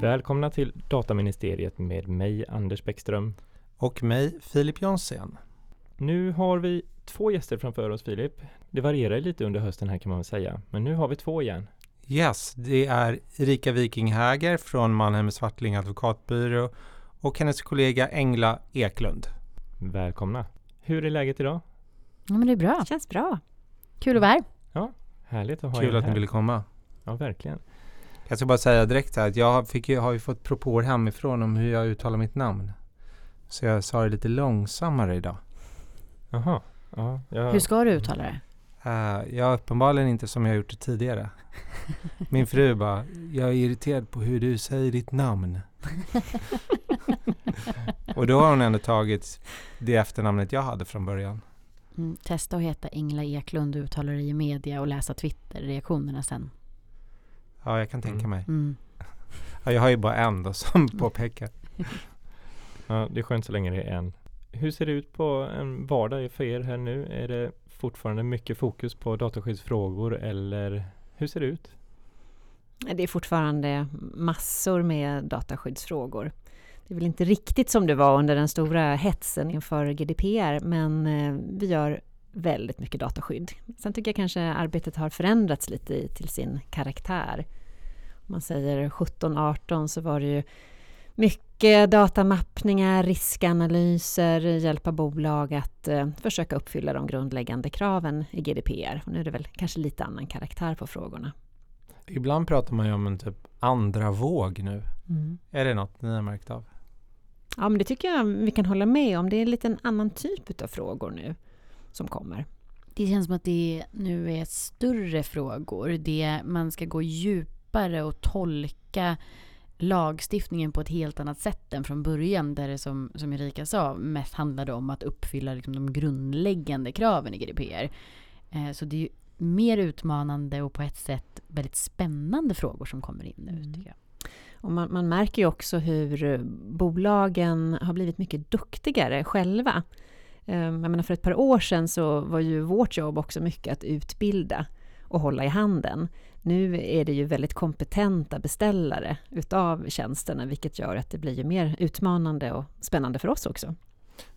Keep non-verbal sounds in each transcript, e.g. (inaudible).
Välkomna till Dataministeriet med mig Anders Bäckström. Och mig Filip Jonsén. Nu har vi två gäster framför oss Filip. Det varierar lite under hösten här kan man väl säga. Men nu har vi två igen. Yes, det är Erika Wikinghäger från Mannheim Swartling advokatbyrå och hennes kollega Engla Eklund. Välkomna! Hur är läget idag? Ja, men det är bra. Känns bra. Kul att vara här. Ja, härligt att ha Kul er att ni här. ville komma. Ja, verkligen. Jag ska bara säga direkt här att jag fick ju, har ju fått propåer hemifrån om hur jag uttalar mitt namn. Så jag sa det lite långsammare idag. Jaha. Ja, jag, Hur ska du uttala det? Uh, jag uppenbarligen inte som jag gjort det tidigare. (laughs) Min fru bara, jag är irriterad på hur du säger ditt namn. (laughs) och då har hon ändå tagit det efternamnet jag hade från början. Mm, testa att heta Ingela Eklund, uttala det i media och läsa Twitter-reaktionerna sen. Ja, jag kan tänka Mm. mig. Mm. (laughs) Ja, jag har ju bara en då som påpekar. (laughs) ja, det är skönt så länge det är en. Hur ser det ut på en vardag för er här nu? Är det fortfarande mycket fokus på dataskyddsfrågor eller hur ser det ut? Det är fortfarande massor med dataskyddsfrågor. Det är väl inte riktigt som det var under den stora hetsen inför GDPR, men eh, vi gör väldigt mycket dataskydd. Sen tycker jag kanske arbetet har förändrats lite i- till sin karaktär. Om man säger 17-18 så var det ju mycket datamappningar, riskanalyser, hjälpa bolag att eh, försöka uppfylla de grundläggande kraven i GDPR. Och nu är det väl kanske lite annan karaktär på frågorna. Ibland pratar man ju om en typ andra våg nu. Mm. Är det något ni har märkt av? Ja, men det tycker jag vi kan hålla med om. Det är en liten annan typ av frågor nu som kommer. Det känns som att det nu är större frågor. Det, man ska gå djupare och tolka lagstiftningen på ett helt annat sätt än från början. Där det som, som Erika sa mest handlade om att uppfylla liksom de grundläggande kraven i GDPR. Eh, så det är ju mer utmanande och på ett sätt väldigt spännande frågor som kommer in nu. Mm. Tycker jag. Och man, man märker ju också hur bolagen har blivit mycket duktigare själva. Eh, Jag menar för ett par år sedan så var ju vårt jobb också mycket att utbilda och hålla i handen. Nu är det ju väldigt kompetenta beställare utav tjänsterna, vilket gör att det blir ju mer utmanande och spännande för oss också.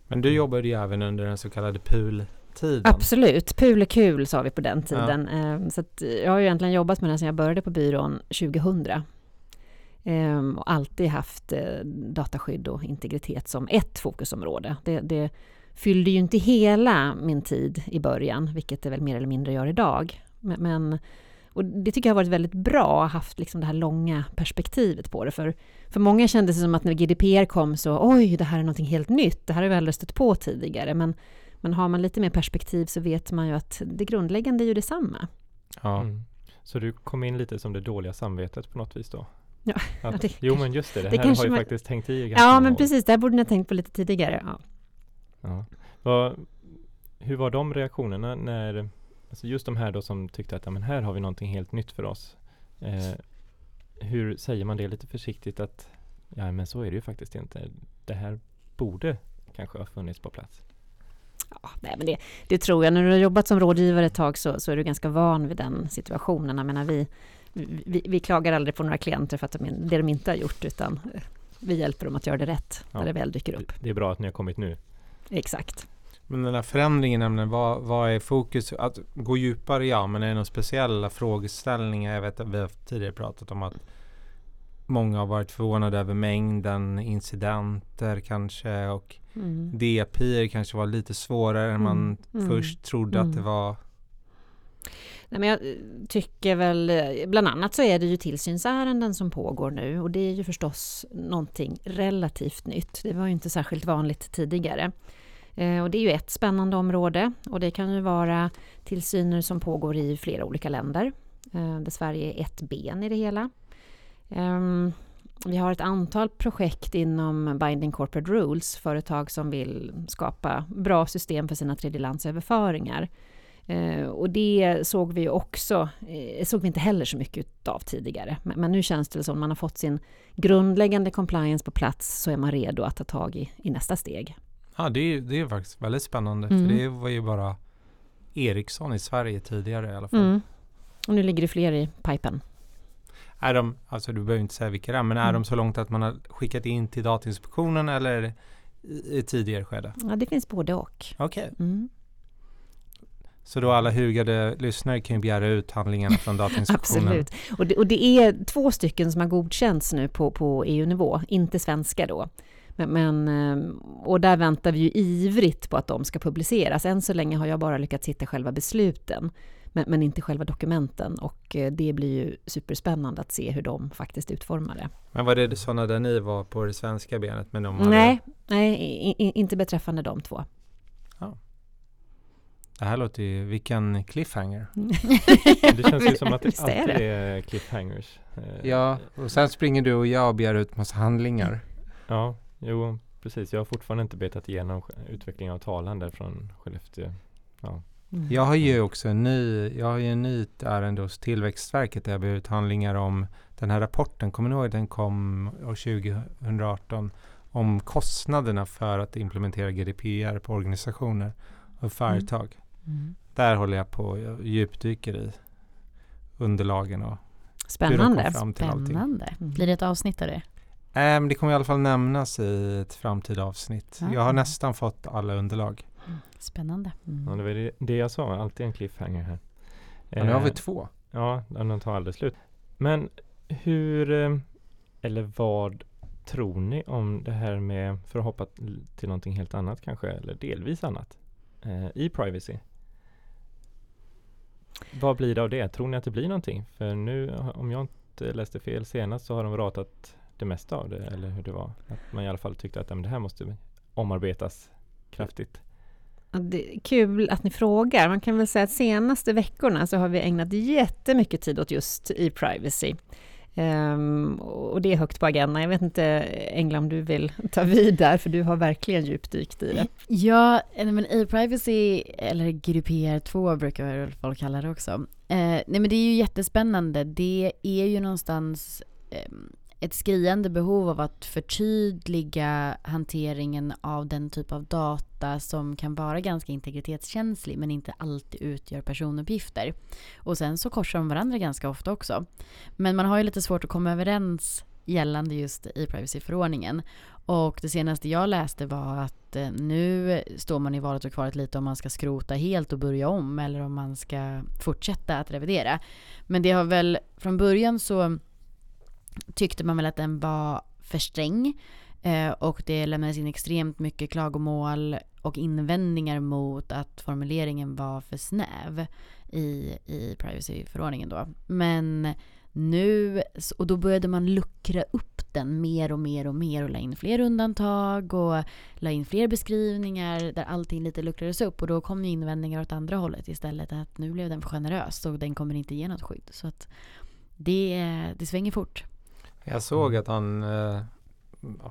Men du jobbade ju även under den så kallade PUL-tiden. Absolut, PUL är kul sa vi på den tiden. Eh, Så att jag har ju egentligen jobbat med den sedan jag började på byrån 2000. Ehm, Och alltid haft eh, dataskydd och integritet som ett fokusområde. Det, det fyllde ju inte hela min tid i början, vilket det väl mer eller mindre gör idag. Men, men och det tycker jag har varit väldigt bra, haft liksom det här långa perspektivet på det. För, för många kändes det som att när GDPR kom så, oj, det här är någonting helt nytt, det här har vi aldrig stött på tidigare. Men men har man lite mer perspektiv så vet man ju att det grundläggande är ju detsamma. Ja. Mm. Så du kom in lite som det dåliga samvetet på något vis då? Ja, Att, (laughs) det jo men just det, det, det här har ju man- faktiskt tänkt i Ja, men år. precis. Det här borde ni ha tänkt på lite tidigare. Ja. Ja. Vad, hur var de reaktionerna när, alltså just de här då som tyckte att ja, men här har vi någonting helt nytt för oss. Eh, hur säger man det lite försiktigt att ja men så är det ju faktiskt inte. Det här borde kanske ha funnits på plats. Ja, nej, men det, det tror jag. När du har jobbat som rådgivare ett tag så, så är du ganska van vid den situationen. Jag menar, vi, vi, vi klagar aldrig på några klienter för att de, det de inte har gjort, utan vi hjälper dem att göra det rätt Ja. när det väl dyker upp. Det är bra att ni har kommit nu. Exakt. Men den här förändringen, nämligen, vad, vad är fokus? Att gå djupare, ja, men är det några speciella frågeställningar? Jag vet att vi har tidigare pratat om att många har varit förvånade över mängden incidenter kanske och Mm. DPI kanske var lite svårare än man Mm, mm, först trodde att det mm. var. Nej, men jag eh, tycker väl, eh, bland annat så är det ju tillsynsärenden som pågår nu och det är ju förstås någonting relativt nytt. Det var ju inte särskilt vanligt tidigare. Eh, och det är ju ett spännande område och det kan ju vara tillsyner som pågår i flera olika länder. Eh, där Sverige är ett ben i det hela. Ehm, vi har ett antal projekt inom Binding Corporate Rules, företag som vill skapa bra system för sina tredjelandsöverföringar. Eh, och det såg vi också, såg vi inte heller så mycket av tidigare. Men, men nu känns det som att man har fått sin grundläggande compliance på plats så är man redo att ta tag i, i nästa steg. Ja, det är, det är faktiskt väldigt spännande. Mm. För det var ju bara Ericsson i Sverige tidigare i alla fall. Mm. Och nu ligger det fler i pipen. Är de, alltså du behöver inte säga vilka det är, men är Mm. de så långt att man har skickat in till Datainspektionen eller i i tidigare skede? Ja, det finns både och. Okej, Mm. så då alla hugade lyssnare kan ju begära ut handlingarna från (laughs) Datainspektionen. Absolut. Och det, och det är två stycken som har godkänts nu på, på EU-nivå, inte svenska då. Men, men, eh, och där väntar vi ju ivrigt på att de ska publiceras. Än så länge har jag bara lyckats hitta själva besluten, men, men inte själva dokumenten. Och eh, det blir ju superspännande att se hur de faktiskt utformar det. Men var det sådana där ni var på det svenska benet? Men de hade, Nej, nej i, i, inte beträffande de två. Det här låter ju, vilken cliffhanger. (laughs) Det känns ju som att (laughs) det alltid det. är cliffhangers. Eh, Ja, och sen springer du och jag och begär ut massa handlingar. Ja, jo precis. Jag har fortfarande inte betat igenom utvecklingen av talan där från Skellefteå. Ja. Mm. Jag har ju också en ny, jag har ju en ny ärende hos Tillväxtverket där jag begär ut handlingar om den här rapporten. Kommer ni ihåg den kom år 2018 om kostnaderna för att implementera GDPR på organisationer och företag. Mm. Där håller jag på och djupdyker i underlagen och Spännande. till allting. Spännande. Mm. Blir det ett avsnitt av det? Ähm, det kommer i alla fall nämnas i ett framtida avsnitt. Ah. Jag har nästan fått alla underlag. Spännande. ja, Mm. det var det, det jag sa, alltid en cliffhanger här. Men nu har vi Eh, två. Ja, den tar aldrig slut. Men hur, eh, eller vad tror ni om det här med, för att hoppa till någonting helt annat kanske, eller delvis annat, eh, i privacy? Vad blir det av det? Tror ni att det blir någonting? För nu, om jag inte läste fel senast, så har de ratat det mesta av det, eller hur det var. Att man i alla fall tyckte att ja, men det här måste omarbetas kraftigt. Ja, Det är kul att ni frågar. Man kan väl säga att senaste veckorna så har vi ägnat jättemycket tid åt just e-privacy. Ehm, och det är högt på agendan. Jag vet inte, Engla, om du vill ta vid där, för du har verkligen djupdykt i det. Ja, nej, men e-privacy, eller GDPR2 brukar väl folk kalla det också. Eh, nej men det är ju jättespännande. Det är ju någonstans eh, ett skriande behov av att förtydliga hanteringen av den typ av data som kan vara ganska integritetskänslig men inte alltid utgör personuppgifter. Och sen så korsar de varandra ganska ofta också. Men man har ju lite svårt att komma överens gällande just i privacyförordningen. Och det senaste jag läste var att eh, nu står man i valet och kvalet lite om man ska skrota helt och börja om eller om man ska fortsätta att revidera. Men det har väl från början så tyckte man väl att den var för sträng eh, och det lämnades in extremt mycket klagomål och invändningar mot att formuleringen var för snäv i, i privacyförordningen då. Men nu, och då började man luckra upp den mer och mer och mer och la in fler undantag och la in fler beskrivningar där allting lite luckrades upp och då kom ju invändningar åt andra hållet istället att nu blev den för generös och den kommer inte ge något skydd. Så att det, det svänger fort. Jag såg att han, eh,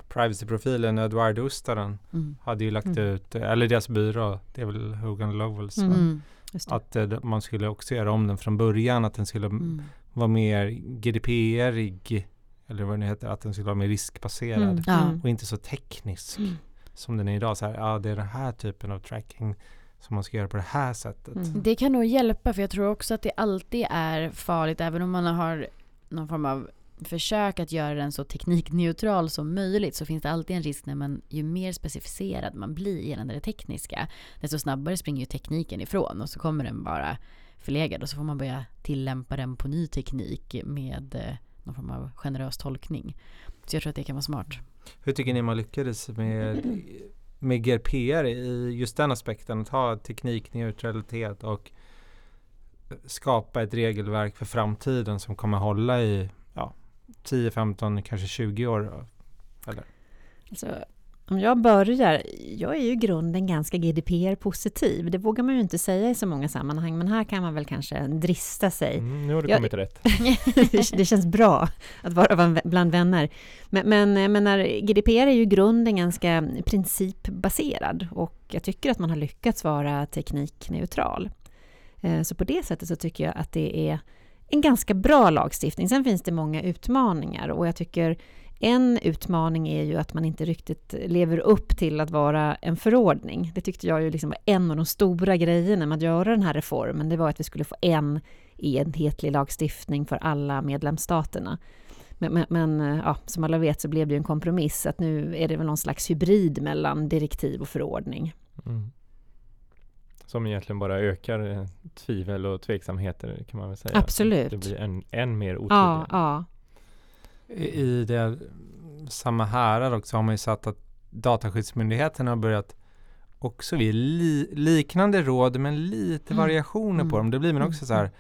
privacy-profilen Edward Ustaren Mm. hade ju lagt Mm. ut, eller deras byrå, det är väl Hogan Lovells? Mm. Mm. Att eh, man skulle också göra om den från början, att den skulle Mm. vara mer GDPR-ig, eller vad det nu heter, att den skulle vara mer riskbaserad Mm. Ja. Mm. och inte så teknisk Mm. som den är idag. Så här, ja, det är den här typen av tracking som man ska göra på det här sättet. Mm. Det kan nog hjälpa för jag tror också att det alltid är farligt även om man har någon form av försök att göra den så teknikneutral som möjligt så finns det alltid en risk när man ju mer specificerad man blir gällande det tekniska desto snabbare springer ju tekniken ifrån och så kommer den bara förlegad och så får man börja tillämpa den på ny teknik med eh, någon form av generös tolkning. Så jag tror att det kan vara smart. Hur tycker ni man lyckades med, med GRPR i just den aspekten? Att ha teknikneutralitet och skapa ett regelverk för framtiden som kommer hålla i 10, 15, kanske 20 år. Eller? Alltså, om jag börjar, jag är ju i grunden ganska GDPR-positiv. Det vågar man ju inte säga i så många sammanhang, men här kan man väl kanske drista sig. Mm, nu har du Jag- kommit rätt. (laughs) det, känns bra att vara bland vänner. Men, men jag menar, GDPR är ju i grunden ganska principbaserad och jag tycker att man har lyckats vara teknikneutral. Eh, Så på det sättet så tycker jag att det är en ganska bra lagstiftning. Sen finns det många utmaningar och jag tycker en utmaning är ju att man inte riktigt lever upp till att vara en förordning. Det tyckte jag ju liksom var en av de stora grejerna med att göra den här reformen. Det var att vi skulle få en enhetlig lagstiftning för alla medlemsstaterna. Men, men, men ja, som alla vet så blev det ju en kompromiss att nu är det väl någon slags hybrid mellan direktiv och förordning. Mm. Som egentligen bara ökar eh, tvivel och tveksamheter kan man väl säga. Absolut. Det blir än, än mer otydligt. Ja, ja. I det samma härad också har man ju satt att Dataskyddsmyndigheten har börjat också ge li, liknande råd men lite Mm. variationer på Mm. dem. Det blir man Mm. också så här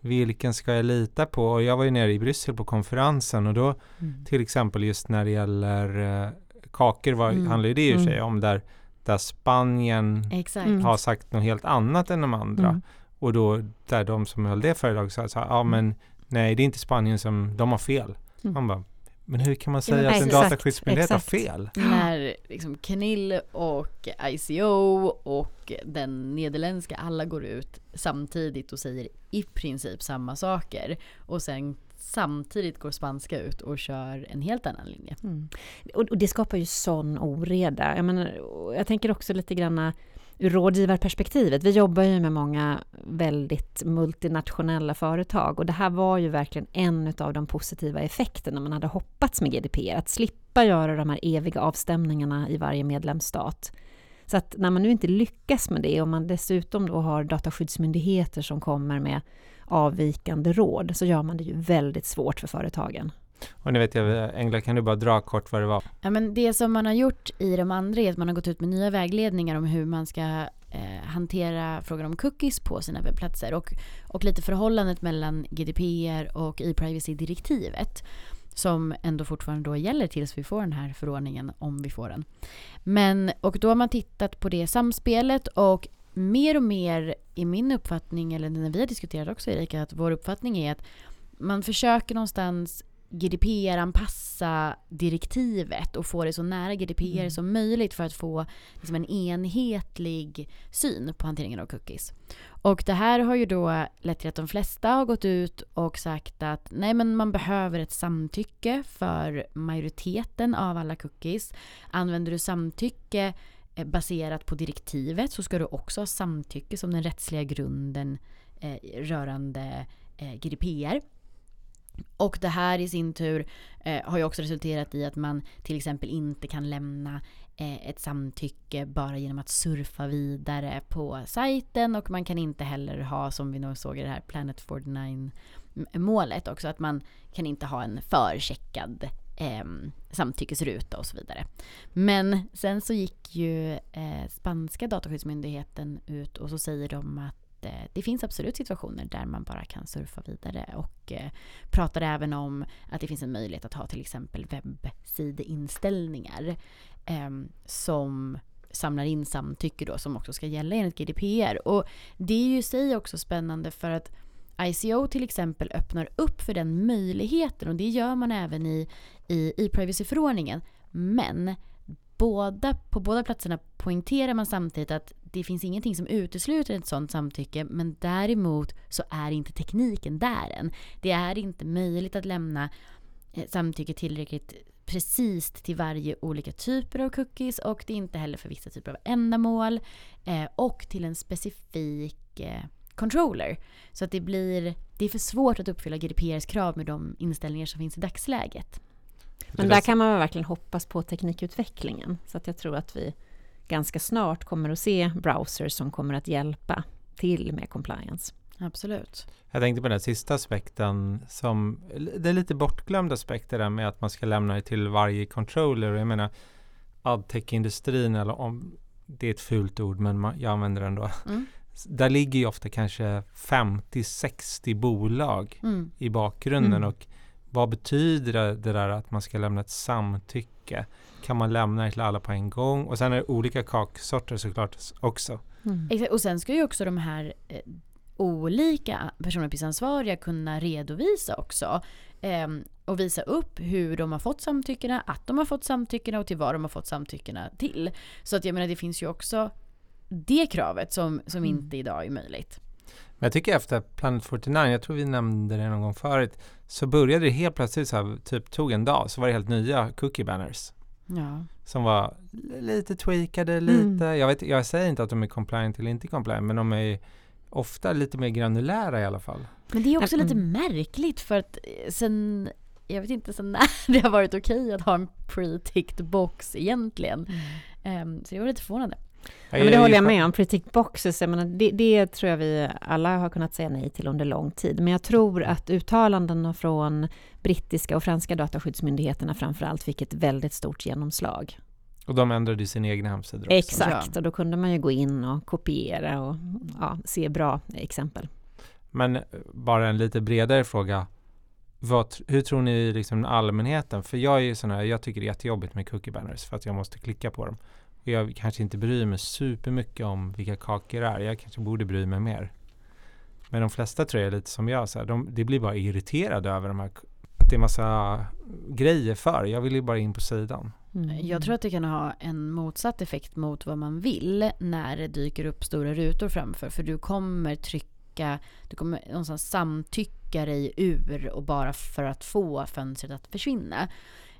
vilken ska jag lita på? Och jag var ju nere i Bryssel på konferensen och då Mm. till exempel just när det gäller eh, kakor var, Mm. handlar ju det i och för sig Mm. om där, där Spanien Exakt. Mm. har sagt något helt annat än de andra. Mm. Och då där de som höll det föredraget sa så här, ja men nej det är inte Spanien som, de har fel. Mm. Man bara, men hur kan man Ja, säga men att en dataskyddsmyndighet exakt. har fel? När liksom Knill och ICO och den nederländska alla går ut samtidigt och säger i princip samma saker. Och sen samtidigt går spanska ut och kör en helt annan linje. Mm. Och, och det skapar ju sån oreda. Jag, menar, jag tänker också lite grann ur rådgivarperspektivet. Vi jobbar ju med många väldigt multinationella företag och det här var ju verkligen en av de positiva effekterna man hade hoppats med GDPR, att slippa göra de här eviga avstämningarna i varje medlemsstat. Så att när man nu inte lyckas med det och man dessutom då har dataskyddsmyndigheter som kommer med avvikande råd så gör man det ju väldigt svårt för företagen. Och nu vet jag, Engla kan du bara dra kort vad det var? Ja, men det som man har gjort i de andra är att man har gått ut med nya vägledningar om hur man ska eh, hantera frågan om cookies på sina webbplatser och, och lite förhållandet mellan GDPR och e-privacy-direktivet som ändå fortfarande då gäller tills vi får den här förordningen, om vi får den. Men, och då har man tittat på det samspelet och mer och mer i min uppfattning, eller när vi har diskuterat också Erika, att vår uppfattning är att man försöker någonstans GDPR-anpassa direktivet och få det så nära GDPR Mm. som möjligt för att få liksom en enhetlig syn på hanteringen av cookies. Och det här har ju då lett till att de flesta har gått ut och sagt att nej men man behöver ett samtycke för majoriteten av alla cookies. Använder du samtycke Eh, baserat på direktivet så ska du också ha samtycke som den rättsliga grunden eh, rörande eh, GDPR. Och det här i sin tur eh, har ju också resulterat i att man till exempel inte kan lämna eh, ett samtycke bara genom att surfa vidare på sajten och man kan inte heller ha, som vi nog såg i det här Planet 49 målet också, att man kan inte ha en förcheckad eh, samtyckesruta och så vidare. Men sen så gick ju eh, spanska dataskyddsmyndigheten ut och så säger de att eh, det finns absolut situationer där man bara kan surfa vidare och eh, pratar även om att det finns en möjlighet att ha till exempel webbsideinställningar ehm, som samlar in samtycke då som också ska gälla enligt GDPR. Och det är ju i sig också spännande för att ICO till exempel öppnar upp för den möjligheten och det gör man även i, i e-privacy-förordningen. Men båda, på båda platserna poängterar man samtidigt att det finns ingenting som utesluter ett sådant samtycke men däremot så är inte tekniken där än. Det är inte möjligt att lämna eh, samtycke tillräckligt precis till varje olika typer av cookies och det är inte heller för vissa typer av ändamål eh, och till en specifik eh, controller. Så att det blir, det är för svårt att uppfylla GDPRs krav med de inställningar som finns i dagsläget. Men där kan man väl verkligen hoppas på teknikutvecklingen. Så att jag tror att vi ganska snart kommer att se browsers som kommer att hjälpa till med compliance. Absolut. Jag tänkte på den sista aspekten som, det är lite bortglömd aspekt det där med att man ska lämna det till varje controller. Och Jag menar, adtech-industrin, eller om det är ett fult ord, men man, jag använder det ändå. Mm. Där ligger ju ofta kanske 50-60 bolag Mm. i bakgrunden Mm. och vad betyder det, det där att man ska lämna ett samtycke? Kan man lämna det till alla på en gång? Och sen är det olika kaksorter såklart också. Exakt. Och sen ska ju också de här eh, olika personuppgiftsansvariga kunna redovisa också. ehm, och visa upp hur de har fått samtyckena, att de har fått samtyckena och till vad de har fått samtyckena till. Så att jag menar det finns ju också det kravet som, som Mm. inte idag är möjligt. Men jag tycker efter Planet 49, jag tror vi nämnde det någon gång förut, så började det helt plötsligt så här, typ tog en dag, så var det helt nya cookie banners. Ja. Som var li- lite tweakade, Mm. lite, jag, vet, jag säger inte att de är compliant eller inte compliant, men de är ofta lite mer granulära i alla fall. Men det är också Mm. lite märkligt för att eh, sen, jag vet inte sen (laughs) när det har varit okej att ha en pre-ticked box egentligen. Ehm, så jag var lite förvånad. Ja, men det håller jag med om. Predict boxes, jag menar, det, det tror jag vi alla har kunnat säga nej till under lång tid. Men jag tror att uttalandena från brittiska och franska dataskyddsmyndigheterna framför allt fick ett väldigt stort genomslag. Och de ändrade sina egna hemsidor också. Exakt, och då kunde man ju gå in och kopiera och ja, se bra exempel. Men eh, bara en lite bredare fråga. Vad, hur tror ni liksom allmänheten? För jag är ju sån här, jag tycker det är jättejobbigt med cookie banners för att jag måste klicka på dem. Och jag kanske inte bryr mig supermycket om vilka kakor det är. Jag kanske borde bry mig mer. Men de flesta tror jag är lite som jag, så här, de, de blir bara irriterade över de här, det är massa grejer för. Jag vill ju bara in på sidan. Mm. Jag tror att det kan ha en motsatt effekt mot vad man vill när det dyker upp stora rutor framför. För du kommer trycka, du kommer någonstans samtycka dig ur och bara för att få fönstret att försvinna.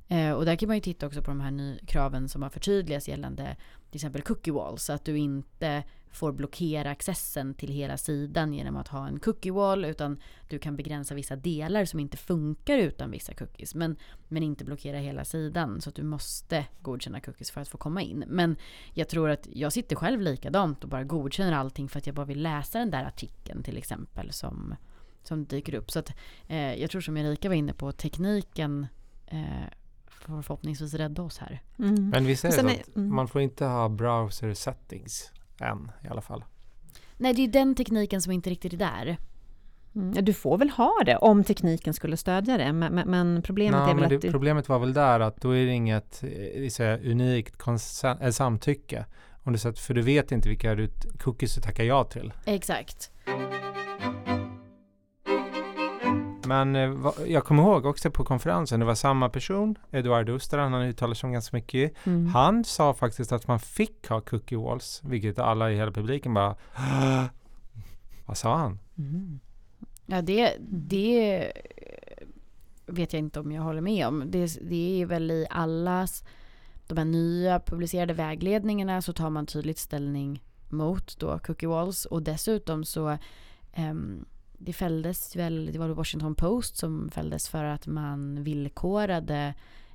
Eh, och där kan man ju titta också på de här ny- kraven som har förtydligats gällande till exempel cookie walls. Så att du inte får blockera accessen till hela sidan genom att ha en cookie wall utan du kan begränsa vissa delar som inte funkar utan vissa cookies. Men men inte blockera hela sidan. Så att du måste godkänna cookies för att få komma in. Men jag tror att jag sitter själv likadant och bara godkänner allting för att jag bara vill läsa den där artikeln till exempel som, som dyker upp. Så att eh, jag tror som Erika var inne på, tekniken eh, förhoppningsvis rädda oss här. Mm. Men visst är det så är- att mm. man får inte ha browser settings än i alla fall. Nej, det är den tekniken som inte riktigt är där. Mm. Du får väl ha det om tekniken skulle stödja det, men, men, men problemet Nej, är väl men det, att du... Problemet var väl där att då är det inget eh, här, unikt konsen- äh, samtycke. Om du för du vet inte vilka du, cookies du tackar ja till. Exakt. Men eh, va, jag kommer ihåg också på konferensen, det var samma person, Eduard Osterland, han uttalar sig om ganska mycket. Mm. Han sa faktiskt att man fick ha cookie walls, vilket alla i hela publiken bara Vad sa han? Mm. Ja, det, det vet jag inte om jag håller med om. Det, det är väl i allas de här nya publicerade vägledningarna så tar man tydligt ställning mot då cookie walls och dessutom så ehm, det fälldes väl, det var Washington Post som fälldes för att man villkorade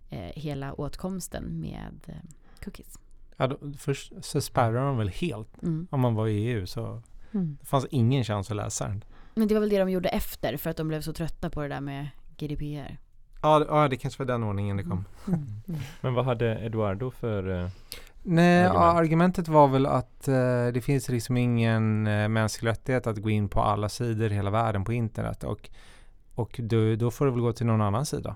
eh, hela åtkomsten med eh, cookies. Ja, då, först så spärrade de väl helt. Mm. Om man var i EU så Mm. det fanns ingen chans att läsa den. Men det var väl det de gjorde efter för att de blev så trötta på det där med GDPR. Ja, det- ja, det kanske var den ordningen det kom. Mm. Mm. Men vad hade Eduardo för... eh, Nej, Argument. argument. argumentet var väl att eh, det finns liksom ingen eh, mänsklig rättighet att gå in på alla sidor i hela världen på internet och, och du, då får du väl gå till någon annan sida.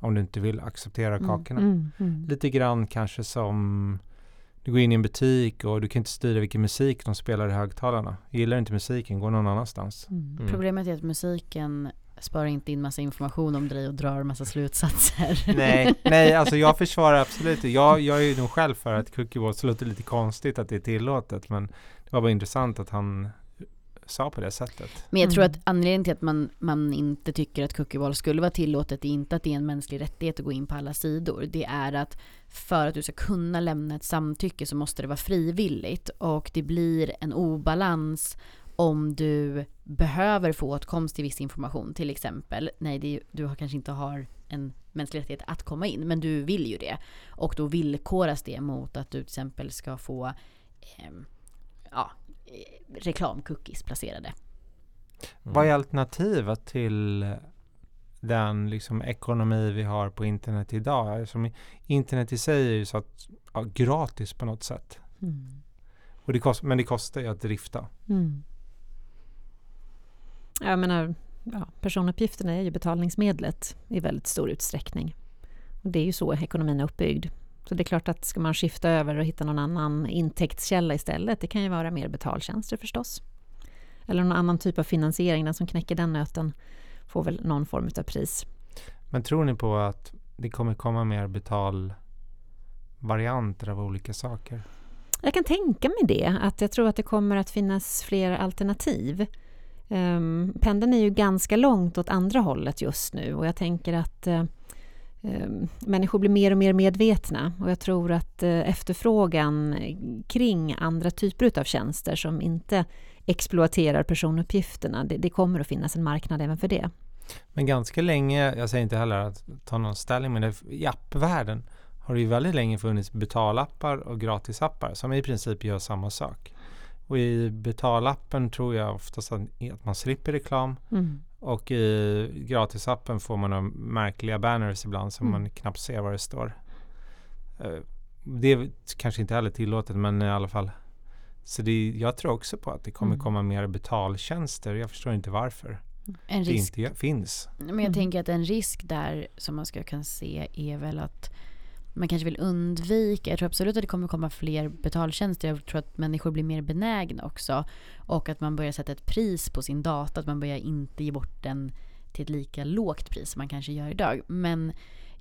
Om du inte vill acceptera Mm. kakorna. Mm. Mm. Lite grann kanske som du går in i en butik och du kan inte styra vilken musik de spelar i högtalarna. Gillar du inte musiken, gå någon annanstans. Mm. Mm. Problemet är att musiken sparar inte in massa information om dig och drar massa slutsatser. Nej, nej, alltså jag (laughs) försvarar absolut. Jag, jag är ju nog själv för att cookie walls låter lite konstigt att det är tillåtet, men det var bara intressant att han sa på det sättet. Men jag tror Mm. att anledningen till att man, man inte tycker att cookiewall skulle vara tillåtet är inte att det är en mänsklig rättighet att gå in på alla sidor. Det är att för att du ska kunna lämna ett samtycke så måste det vara frivilligt och det blir en obalans om du behöver få åtkomst till viss information. Till exempel, nej det du har kanske inte har en mänsklig rättighet att komma in, men du vill ju det. Och då villkoras det mot att du till exempel ska få ehm, ja, eh, reklamcookies placerade. mm. Vad är alternativet till den liksom ekonomi vi har på internet idag? Som internet i sig är ju så att, ja, gratis på något sätt. Mm. Och det kost, men det kostar ju att drifta. Mm. Jag menar, ja, personuppgifterna är ju betalningsmedlet i väldigt stor utsträckning. Och det är ju så ekonomin är uppbyggd. Så det är klart att ska man skifta över och hitta någon annan intäktskälla istället, det kan ju vara mer betaltjänster förstås. Eller någon annan typ av finansiering, den som knäcker den nöten får väl någon form av pris. Men tror ni på att det kommer komma mer betalvarianter av olika saker? Jag kan tänka mig det, att jag tror att det kommer att finnas fler alternativ. Um, pendeln är ju ganska långt åt andra hållet just nu och jag tänker att eh, ehm, människor blir mer och mer medvetna och jag tror att uh, efterfrågan kring andra typer av tjänster som inte exploaterar personuppgifterna. Det, det kommer att finnas en marknad även för det. Men ganska länge, jag säger inte heller att ta någon ställning, men det, i appvärlden har det ju väldigt länge funnits betalappar och gratisappar som i princip gör samma sak. Och i betalappen tror jag oftast att, att man slipper reklam Mm. och i gratisappen får man märkliga banners ibland som Mm. man knappt ser vad det står. Eh, Det är kanske inte heller tillåtet men i alla fall. Så det, jag tror också på att det kommer Mm. komma mer betaltjänster. Jag förstår inte varför En det risk inte finns. Men jag Mm. tänker att en risk där som man ska kunna se är väl att man kanske vill undvika, jag tror absolut att det kommer komma fler betaltjänster, jag tror att människor blir mer benägna också. Och att man börjar sätta ett pris på sin data, att man börjar inte ge bort den till ett lika lågt pris som man kanske gör idag. Men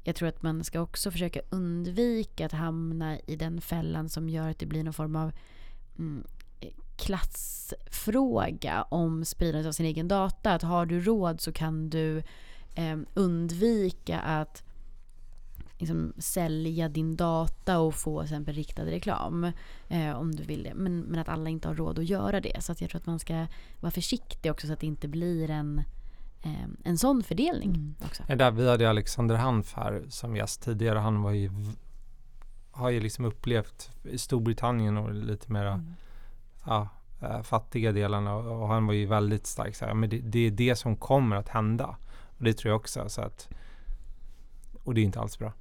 jag tror att man ska också försöka undvika att hamna i den fällan som gör att det blir någon form av mm, klassfråga om spridandet av sin egen data. Att har du råd så kan du eh, undvika att liksom, sälja din data och få exempel riktad reklam. Eh, om du vill det. Men, men att alla inte har råd att göra det. Så att jag tror att man ska vara försiktig också så att det inte blir en, eh, en sån fördelning Mm. också. Ja, Där vi hade Alexander Hanf här som gäst tidigare. Han var ju, har ju liksom upplevt i Storbritannien och lite mera Mm. ja, eh, fattiga delarna och, och han var ju väldigt stark så här, men det, det är det som kommer att hända. Och det tror jag också. Så att, och det är inte alls bra.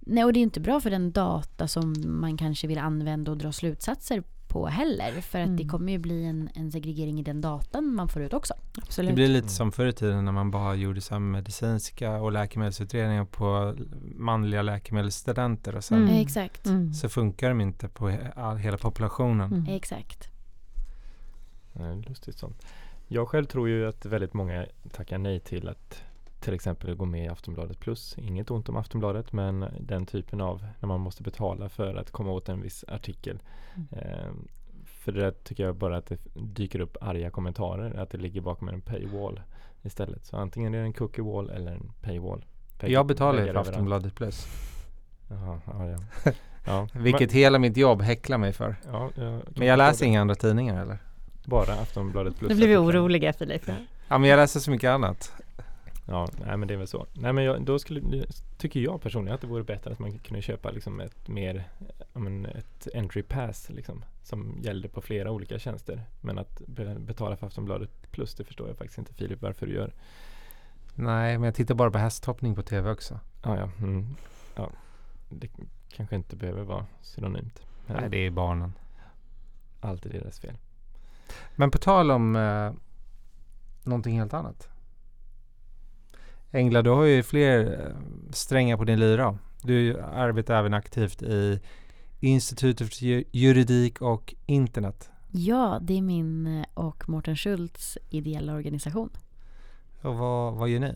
Nej, och det är inte bra för den data som man kanske vill använda och dra slutsatser på heller. För att det Mm. kommer ju bli en, en segregering i den datan man får ut också. Absolut. Det blir lite som förr i tiden när man bara gjorde så medicinska och läkemedelsutredningar på manliga läkemedelsstudenter och sen Mm. Exakt. Mm. så funkar de inte på hela populationen. Mm. Exakt. Nej, lustigt sånt. Jag själv tror ju att väldigt många tackar nej till att till exempel gå med i Aftonbladet plus. Inget ont om Aftonbladet men den typen av när man måste betala för att komma åt en viss artikel. Mm. Eh, för det där tycker jag bara att det dyker upp arga kommentarer. Att det ligger bakom en paywall istället. Så antingen är det en cookie wall eller en paywall. Vägg- Jag betalar ju för. Aftonbladet plus. Jaha, ja, ja. (laughs) ja. Vilket hela mitt jobb häcklar mig för. Men, ja, jag Men jag läser inga andra tidningar eller? Bara Aftonbladet plus. Nu blir vi artiklar. oroliga Filip. Ja men jag läser så mycket annat. Ja, nej men det är väl så. Nej men jag, då skulle, tycker jag personligen att det vore bättre att man kunde köpa liksom ett mer, men ett entry pass liksom. Som gällde på flera olika tjänster. Men att be, betala för Aftonbladet plus, det förstår jag faktiskt inte Filip varför du gör. Nej men jag tittar bara på hästhoppning på tv också. Ah, ja, mm, ja. Det kanske inte behöver vara synonymt. Men Nej det är barnen. allt är deras fel. Men på tal om eh, någonting helt annat. Engla, du har ju fler eh, strängar på din lyra. Du arbetar även aktivt i Institutet för Ju- juridik och internet. Ja, det är min eh, och Mårten Schultz ideella organisation. Och vad, vad gör ni?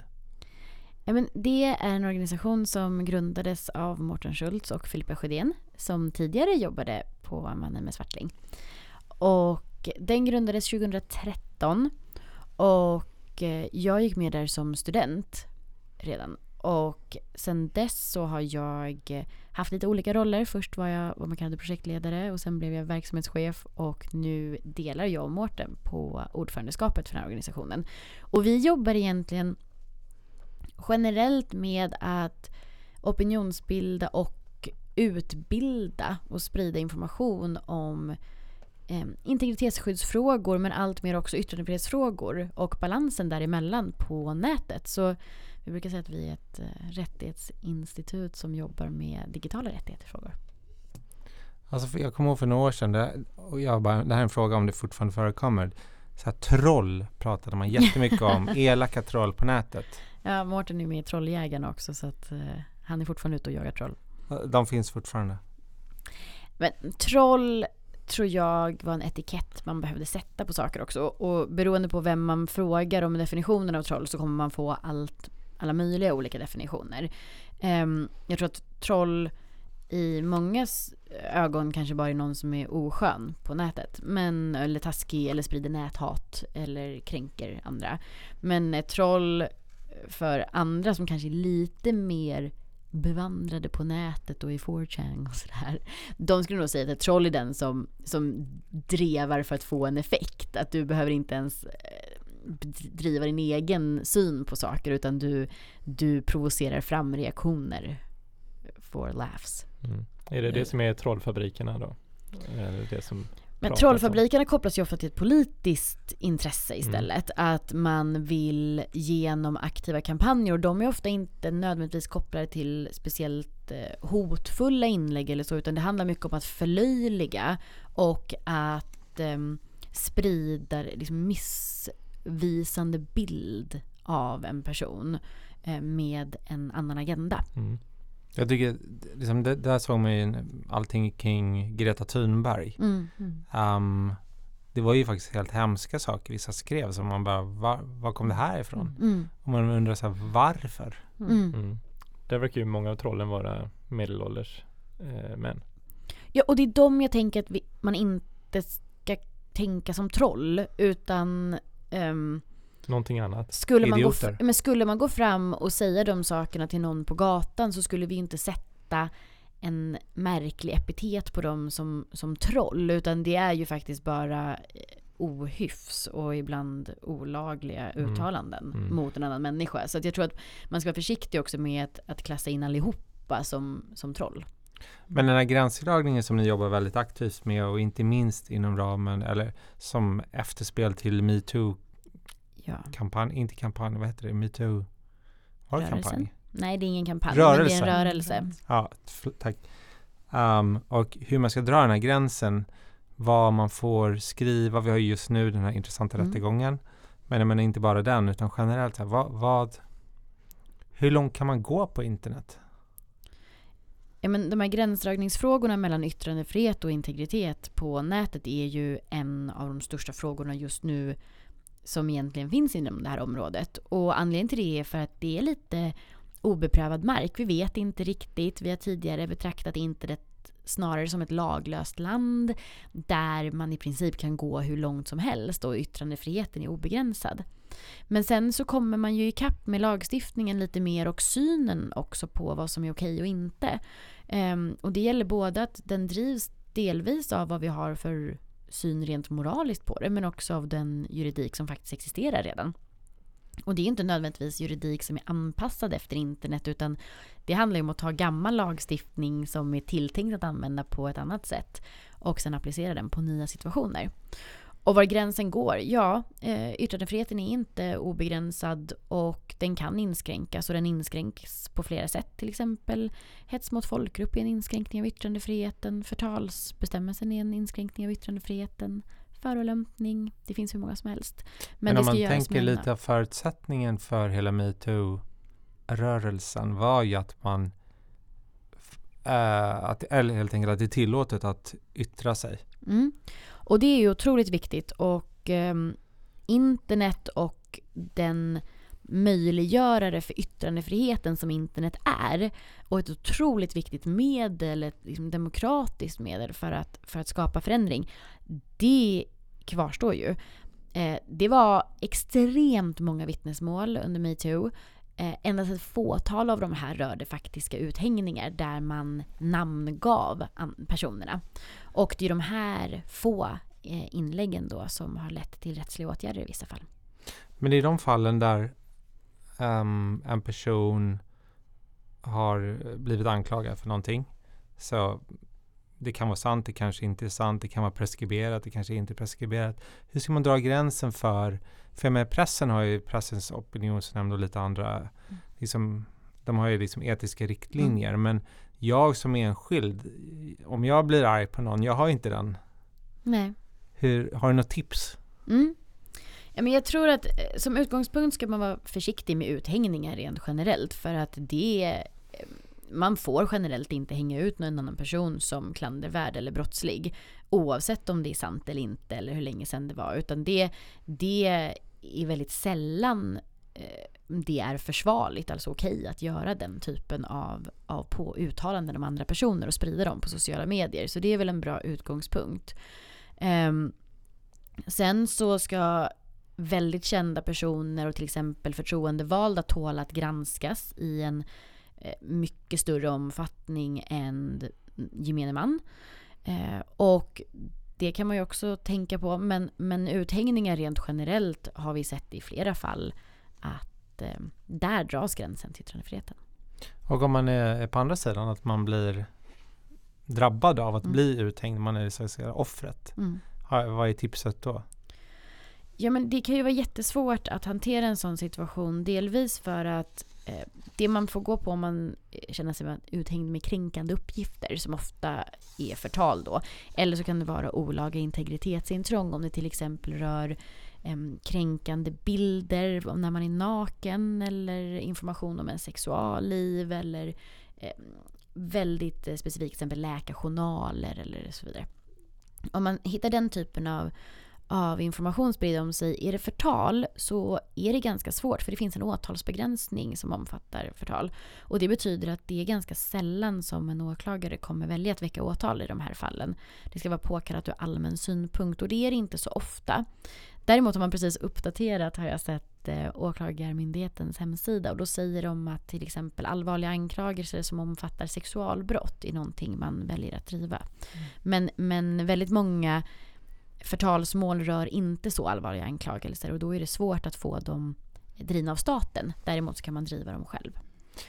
Ja, men det är en organisation som grundades av Mårten Schultz och Filippa Sjödén som tidigare jobbade på Mannen med Svartling. Och den grundades 2013 och och eh, jag gick med där som student redan. Och sen dess så har jag haft lite olika roller. Först var jag vad man kallade projektledare och sen blev jag verksamhetschef och nu delar jag och Mårten på ordförandeskapet för den här organisationen. Och vi jobbar egentligen generellt med att opinionsbilda och utbilda och sprida information om eh, integritetsskyddsfrågor men allt mer också yttrandefrihetsfrågor och balansen däremellan på nätet. Så vi brukar säga att vi är ett eh, rättighetsinstitut som jobbar med digitala rättighetsfrågor. Alltså jag kommer ihåg för några år sedan, det, och jag bara, det här är en fråga om det fortfarande förekommer. Så här, troll pratade man jättemycket om, (laughs) elaka troll på nätet. Ja, Mårten är med i Trolljägarna också så att eh, han är fortfarande ute och jagar troll. De finns fortfarande. Men troll tror jag var en etikett man behövde sätta på saker också. Och beroende på vem man frågar om definitionen av troll så kommer man få allt, alla möjliga olika definitioner. Um, jag tror att troll i mångas ögon kanske bara är någon som är oskön på nätet. Men, eller taskig eller sprider näthat eller kränker andra. Men ett troll för andra som kanske är lite mer bevandrade på nätet och i 4chan och sådär. De skulle nog säga att ett troll är den som, som drevar för att få en effekt. Att du behöver inte ens eh, driva din egen syn på saker utan du, du provocerar fram reaktioner for laughs. Mm. Är det det som är trollfabrikerna då? Är det som men trollfabrikerna kopplas ju ofta till ett politiskt intresse istället. Mm. Att man vill genom aktiva kampanjer, och de är ofta inte nödvändigtvis kopplade till speciellt eh, hotfulla inlägg eller så, utan det handlar mycket om att förlöjliga och att eh, sprida liksom, missvisande bild av en person eh, med en annan agenda. Mm. Jag tycker, liksom, det, där såg man ju allting kring Greta Thunberg. Mm, mm. Um, det var ju faktiskt helt hemska saker vissa skrev som man bara, var, var kom det här ifrån? Mm. Och man undrar så här, varför? Mm. mm. mm. Där verkar ju många av trollen vara medelålders eh, män. Ja, och det är de jag tänker att vi, man inte ska tänka som troll, utan um, Någonting annat. Skulle man, gå men skulle man gå fram och säga de sakerna till någon på gatan så skulle vi inte sätta en märklig epitet på dem som, som troll. Utan det är ju faktiskt bara eh, ohyfs och ibland olagliga mm. uttalanden mm. mot en annan människa. Så jag tror att man ska vara försiktig också med att, att klassa in allihopa som, som troll. Men den här gränsdragningen som ni jobbar väldigt aktivt med och inte minst inom ramen eller som efterspel till metoo Ja. Kampanj, inte kampanj, vad heter det? Metoo? Var det kampanj? Nej, det är ingen kampanj, rörelse. men det är en rörelse. Ja, tack. Um, och hur man ska dra den här gränsen, vad man får skriva. Vi har ju just nu den här intressanta mm. rättegången. Men, men inte bara den, utan generellt, här, vad, vad, hur långt kan man gå på internet? Ja, men de här gränsdragningsfrågorna mellan yttrandefrihet och integritet på nätet är ju en av de största frågorna just nu som egentligen finns inom det här området. Och anledningen till det är för att det är lite obeprövad mark. Vi vet inte riktigt. Vi har tidigare betraktat internet snarare som ett laglöst land där man i princip kan gå hur långt som helst och yttrandefriheten är obegränsad. Men sen så kommer man ju ikapp med lagstiftningen lite mer och synen också på vad som är okej och inte. Um, och det gäller både att den drivs delvis av vad vi har för syn rent moraliskt på det men också av den juridik som faktiskt existerar redan. Och det är inte nödvändigtvis juridik som är anpassad efter internet utan det handlar ju om att ta gammal lagstiftning som är tilltänkt att använda på ett annat sätt och sen applicera den på nya situationer. Och var gränsen går? Ja, eh, yttrandefriheten är inte obegränsad och den kan inskränkas och den inskränks på flera sätt. Till exempel hets mot folkgrupp är en inskränkning av yttrandefriheten. Förtalsbestämmelsen är en inskränkning av yttrandefriheten. Förolämpning, det finns hur många som helst. Men, Men om man tänker lite av förutsättningen för hela metoo-rörelsen var ju att man äh, att, eller helt enkelt att det är tillåtet att yttra sig. Mm. Och det är ju otroligt viktigt och eh, internet och den möjliggörare för yttrandefriheten som internet är och ett otroligt viktigt medel, ett liksom demokratiskt medel för att, för att skapa förändring. Det kvarstår ju. Eh, det var extremt många vittnesmål under metoo. Eh, endast ett fåtal av de här rörde faktiska uthängningar där man namngav personerna. Och det är de här få eh, inläggen då som har lett till rättsliga åtgärder i vissa fall. Men i de fallen där um, en person har blivit anklagad för någonting så det kan vara sant, det kanske inte är sant, det kan vara preskriberat, det kanske inte är preskriberat. Hur ska man dra gränsen för, för med pressen har ju pressens opinionsnämnd och lite andra, mm. liksom, de har ju liksom etiska riktlinjer, mm. men jag som enskild, om jag blir arg på någon, jag har inte den. Nej. Hur, har du något tips? Mm. Ja, men jag tror att eh, som utgångspunkt ska man vara försiktig med uthängningar rent generellt för att det man får generellt inte hänga ut någon annan person som klandervärd eller brottslig. Oavsett om det är sant eller inte eller hur länge sedan det var. Utan det, det är väldigt sällan eh, det är försvarligt, alltså okej att göra den typen av, av på uttalanden om andra personer och sprida dem på sociala medier. Så det är väl en bra utgångspunkt. Um, sen så ska väldigt kända personer och till exempel förtroendevalda tåla att granskas i en mycket större omfattning än gemene man. Eh, och det kan man ju också tänka på. Men, men uthängningar rent generellt har vi sett i flera fall att eh, där dras gränsen till yttrandefriheten. Och om man är på andra sidan, att man blir drabbad av att Mm. bli uthängd, man är så att säga offret. Mm. Vad är tipset då? Ja men det kan ju vara jättesvårt att hantera en sån situation. Delvis för att eh, det man får gå på om man eh, känner sig uthängd med kränkande uppgifter som ofta är förtal då. Eller så kan det vara olaga integritetsintrång om det till exempel rör kränkande bilder när man är naken eller information om en sexualliv eller väldigt eh, specifikt specifikt exempel läkarjournaler eller så vidare. Om man hittar den typen av av information spridd om sig. Är det förtal så är det ganska svårt för det finns en åtalsbegränsning som omfattar förtal. Och det betyder att det är ganska sällan som en åklagare kommer välja att väcka åtal i de här fallen. Det ska vara påkallat ur allmän synpunkt och det är det inte så ofta. Däremot har man precis uppdaterat har jag sett eh, Åklagarmyndighetens hemsida och då säger de att till exempel allvarliga anklagelser som omfattar sexualbrott är någonting man väljer att driva. Men, men väldigt många förtalsmål rör inte så allvarliga anklagelser och då är det svårt att få dem drivna av staten. Däremot så kan man driva dem själv.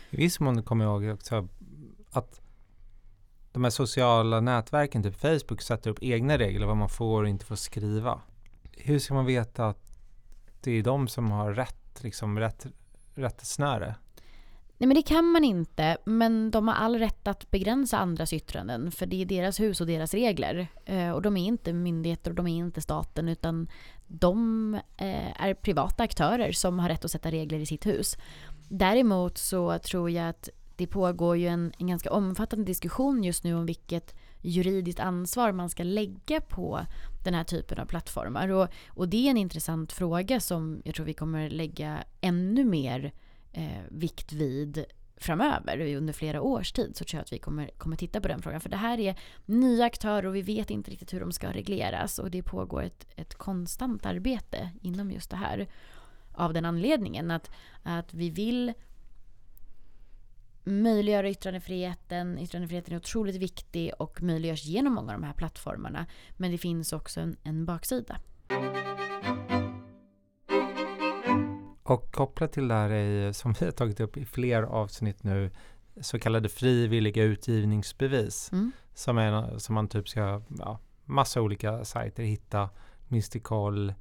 I viss mån kommer jag ihåg också att de här sociala nätverken, typ Facebook, sätter upp egna regler vad man får och inte får skriva. Hur ska man veta att det är de som har rätt, liksom rätt rättesnöre? Nej men det kan man inte, men de har all rätt att begränsa andras yttranden för det är deras hus och deras regler. Eh, och de är inte myndigheter och de är inte staten utan de eh, är privata aktörer som har rätt att sätta regler i sitt hus. Däremot så tror jag att det pågår ju en, en ganska omfattande diskussion just nu om vilket juridiskt ansvar man ska lägga på den här typen av plattformar. Och, och det är en intressant fråga som jag tror vi kommer lägga ännu mer eh, vikt vid framöver, under flera års tid, så tror jag att vi kommer, kommer titta på den frågan. För det här är nya aktörer och vi vet inte riktigt hur de ska regleras och det pågår ett, ett konstant arbete inom just det här. Av den anledningen att, att vi vill möjliggöra yttrandefriheten. Yttrandefriheten är otroligt viktig och möjliggörs genom många av de här plattformarna. Men det finns också en, en baksida. Och kopplat till det här är, som vi har tagit upp i fler avsnitt nu, så kallade frivilliga utgivningsbevis. Mm. Som, är, som man typ ska, ja, massa olika sajter hitta, Mystical,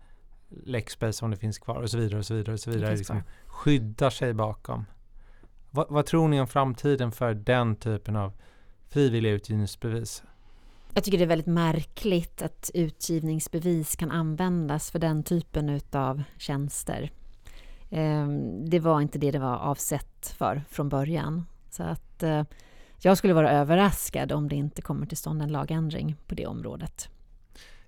Lexbase om det finns kvar och så vidare och så vidare och så vidare. Liksom, skyddar sig bakom. Vad, vad tror ni om framtiden för den typen av frivilliga utgivningsbevis? Jag tycker det är väldigt märkligt att utgivningsbevis kan användas för den typen utav tjänster. Ehm, Det var inte det det var avsett för från början. Så att eh, jag skulle vara överraskad om det inte kommer till stånd en lagändring på det området.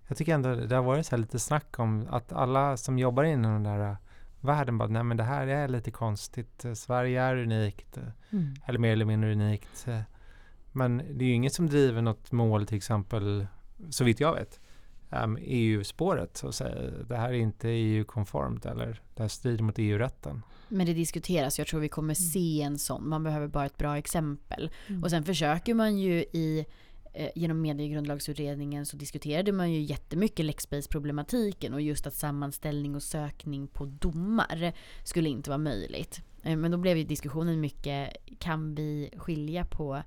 Jag tycker ändå det har varit så lite snack om att alla som jobbar inom den där äh, världen bara, nej men det här är lite konstigt. Eh, Sverige är unikt, eh, eller mer eller mindre unikt. Eh, Men det är ju ingen som driver något mål till exempel, så vitt jag vet, um, EU-spåret. Så att säga. Det här är inte EU-konformt eller det här strider mot EU-rätten. Men det diskuteras. Jag tror vi kommer se en sån. Man behöver bara ett bra exempel. Och sen försöker man ju i eh, genom mediegrundlagsutredningen så diskuterade man ju jättemycket Lexbase-problematiken och just att sammanställning och sökning på domar skulle inte vara möjligt. Eh, Men då blev ju diskussionen mycket, kan vi skilja på,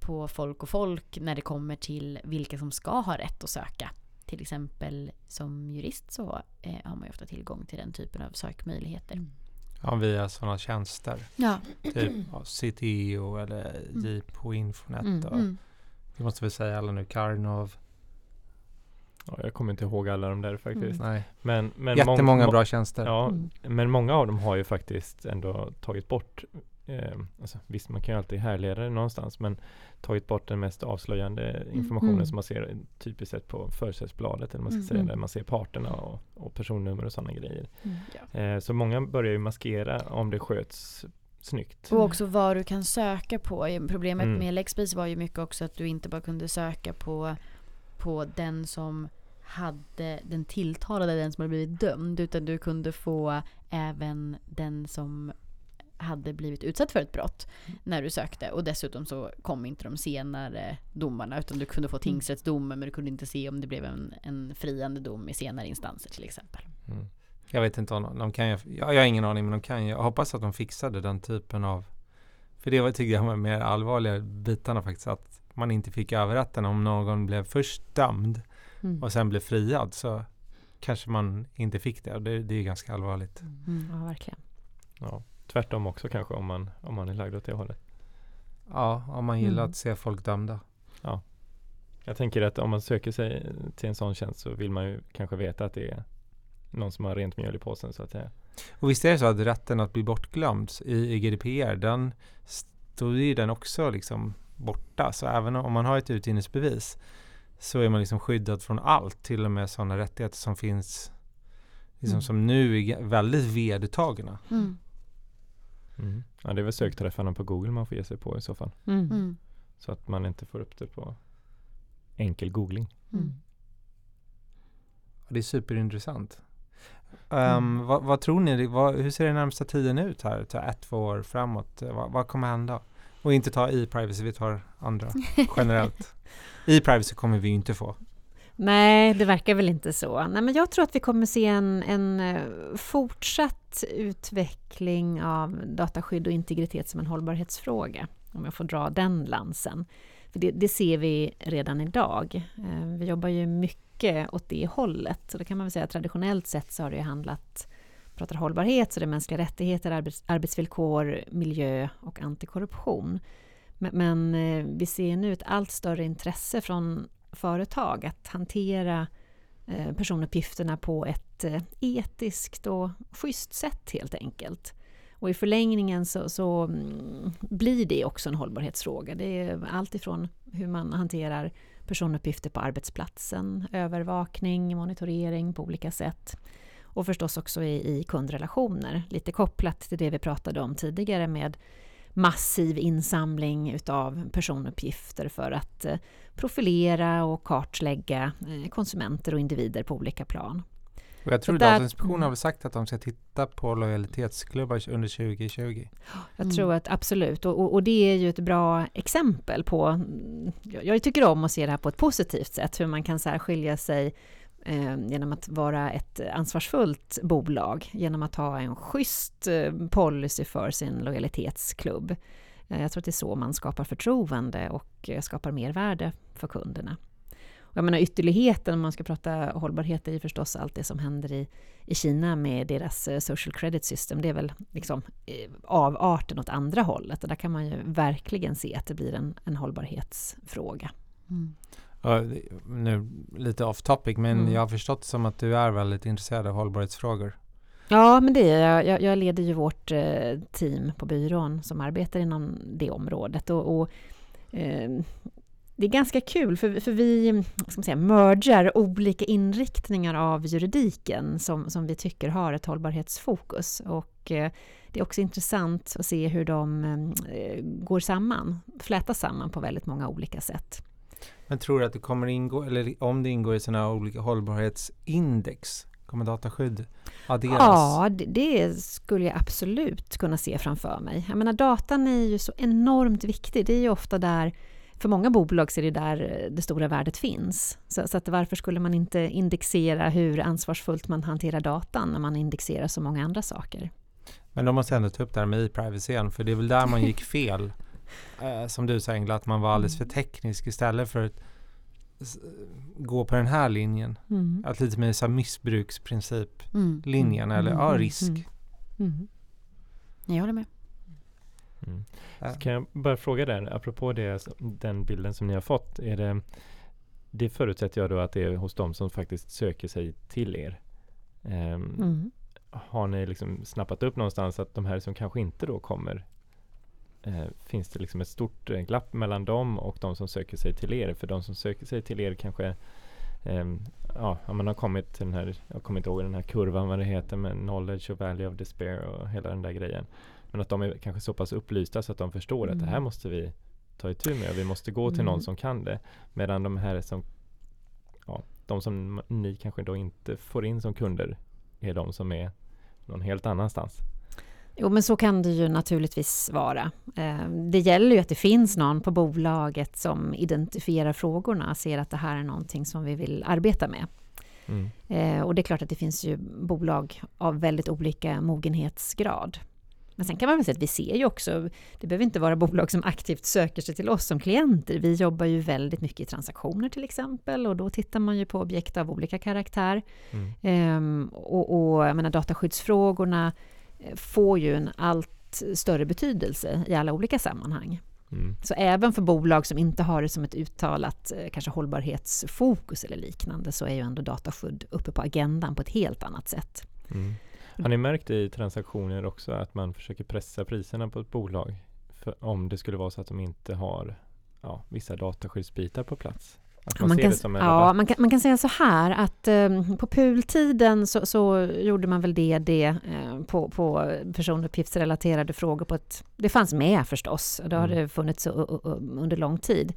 på folk och folk när det kommer till vilka som ska ha rätt att söka? Till exempel som jurist så eh, har man ju ofta tillgång till den typen av sökmöjligheter. Ja, via sådana tjänster. Ja. Typ ja, CTEO eller Mm. JPO Infonet. Mm, Och, Mm. Vi måste väl säga alla nu, Karnov. Ja, jag kommer inte ihåg alla de där faktiskt. Mm. Nej. Men, men Jättemånga mång- bra tjänster. Ja, Mm. men många av dem har ju faktiskt ändå tagit bort eh, alltså, Visst, man kan ju alltid härleda det någonstans men tagit bort den mest avslöjande informationen Mm. som man ser typiskt sett på försättsbladet eller man ska Mm. säga Mm. där man ser parterna och, och personnummer och sådana grejer. Ja. Eh, så många börjar ju maskera om det sköts snyggt. Och också vad du kan söka på. Problemet Mm. med Lexbase var ju mycket också att du inte bara kunde söka på, på den som hade den tilltalade, den som hade blivit dömd. Utan du kunde få även den som hade blivit utsatt för ett brott när du sökte och dessutom så kom inte de senare domarna utan du kunde få tingsrättsdomen men du kunde inte se om det blev en, en friande dom i senare instanser till exempel. Mm. Jag vet inte om de, kan jag, jag har ingen aning men de kan jag hoppas att de fixade den typen av för det var tycker jag var mer allvarliga bitarna faktiskt att man inte fick överrätten om någon blev först dömd Mm. och sen blev friad så kanske man inte fick det och det, det är ganska allvarligt. Mm. Ja, verkligen. Ja. Tvärtom också kanske om man, om man är lagd åt det hållet. Ja, om man gillar Mm. att se folk dömda. Jag tänker att om man söker sig till en sån tjänst så vill man ju kanske veta att det är någon som har rent mjöl i påsen så att säga. Och visst är det så att rätten att bli bortglömd i, i GDPR, den står ju den också liksom borta. Så även om man har ett utgivningsbevis så är man liksom skyddad från allt, till och med sådana rättigheter som finns liksom Mm. som nu är väldigt vedertagna. Mm. Mm. Ja, det är väl sökträffarna på Google man får ge sig på i så fall. Mm. Mm. Så att man inte får upp det på enkel googling. Mm. Det är superintressant. Um, Mm. vad, vad tror ni, vad, hur ser den närmsta tiden ut här? Ta ett, två år framåt. Eh, Vad, vad kommer hända? Och inte ta e-privacy, vi tar andra (laughs) generellt. E-privacy kommer vi inte få. Nej, det verkar väl inte så. Nej, men jag tror att vi kommer se en, en eh, fortsatt utveckling av dataskydd och integritet som en hållbarhetsfråga. Om jag får dra den lansen. För det, det ser vi redan idag. Eh, vi jobbar ju mycket åt det hållet. Så då kan man väl säga att traditionellt sett så har det ju handlat pratar hållbarhet så det är mänskliga rättigheter, arbets, arbetsvillkor, miljö och antikorruption. Men, men eh, vi ser nu ett allt större intresse från företag att hantera eh, personuppgifterna på ett eh, etiskt och schysst sätt helt enkelt. Och i förlängningen så, så mm, blir det också en hållbarhetsfråga. Det är allt ifrån hur man hanterar personuppgifter på arbetsplatsen, övervakning, monitorering på olika sätt och förstås också i, i kundrelationer. Lite kopplat till det vi pratade om tidigare med massiv insamling utav personuppgifter för att eh, profilera och kartlägga eh, konsumenter och individer på olika plan. Och jag tror där- Datainspektionen har väl sagt att de ska titta på lojalitetsklubbar under 2020. Jag Mm. tror att absolut, och, och, och det är ju ett bra exempel på... mm, Jag, jag tycker om att se det här på ett positivt sätt, hur man kan särskilja sig eh, Eh, genom att vara ett ansvarsfullt bolag, genom att ha en schysst eh, policy för sin lojalitetsklubb. Eh, jag tror att det är så man skapar förtroende och skapar mervärde för kunderna. Och jag menar ytterligheten, om man ska prata hållbarhet, är ju förstås allt det som händer i, i Kina med deras social credit system. Det är väl liksom avarten åt andra hållet och där kan man ju verkligen se att det blir en, en hållbarhetsfråga. Mm. Nu lite off topic, men Mm. jag har förstått som att du är väldigt intresserad av hållbarhetsfrågor. Ja, men det är jag. jag. Jag leder ju vårt eh, team på byrån som arbetar inom det området. Och, och eh, det är ganska kul för, för vi ska man säga, mergar olika inriktningar av juridiken som, som vi tycker har ett hållbarhetsfokus. Och eh, det är också intressant att se hur de eh, går samman, flätas samman på väldigt många olika sätt. Men tror du att det kommer ingå, eller om det ingår i sådana olika hållbarhetsindex, kommer dataskydd adderas? Ja, det, det skulle jag absolut kunna se framför mig. Jag menar, datan är ju så enormt viktig. Det är ju ofta där, för många bolag så är det där det stora värdet finns. Så, så att varför skulle man inte indexera hur ansvarsfullt man hanterar datan när man indexerar så många andra saker? Men då måste ändå ta upp det här med e-privacy igen, för det är väl där man gick fel. (laughs) Eh, som du sa Engla, att man var alldeles för teknisk istället för att gå på den här linjen. Mm. Att lite mer så här missbruksprincip Mm. linjen eller Mm, ja, mm, risk. mm. Mm. Jag håller med. Mm. Så kan jag bara fråga där, apropå det, den bilden som ni har fått. Är det, det förutsätter jag då att det är hos dem som faktiskt söker sig till er. Mm. Har ni liksom snappat upp någonstans att de här som kanske inte då kommer eh, Finns det liksom ett stort eh, glapp mellan dem och de som söker sig till er? För de som söker sig till er kanske ehm, Ja, man har kommit till den här Jag kommer inte ihåg den här kurvan vad det heter men knowledge och value of despair och hela den där grejen. Men att de är kanske så pass upplysta så att de förstår att det här Mm. måste vi ta itu med och vi måste gå till någon Mm. som kan det. Medan de här som Ja, de som ni kanske då inte får in som kunder är de som är någon helt annanstans. Jo, men så kan det ju naturligtvis vara. Eh, det gäller ju att det finns någon på bolaget som identifierar frågorna, ser att det här är någonting som vi vill arbeta med. Mm. Eh, och det är klart att det finns ju bolag av väldigt olika mogenhetsgrad. Men sen kan man väl säga att vi ser ju också, det behöver inte vara bolag som aktivt söker sig till oss som klienter. Vi jobbar ju väldigt mycket i transaktioner till exempel och då tittar man ju på objekt av olika karaktär. Mm. Ehm, och, och jag menar, dataskyddsfrågorna får ju en allt större betydelse i alla olika sammanhang. Mm. Så även för bolag som inte har det som ett uttalat eh, kanske hållbarhetsfokus eller liknande så är ju ändå dataskydd uppe på agendan på ett helt annat sätt. Mm. Har ni märkt i transaktioner också att man försöker pressa priserna på ett bolag? För om det skulle vara så att de inte har ja, vissa dataskyddsbitar på plats? Man, man, kan, ja, man, kan, man kan säga så här att eh, på PUL-tiden så, så, gjorde man väl det, det eh, på, på personuppgiftsrelaterade frågor på ett... Det fanns med förstås, det har mm. det funnits under lång tid.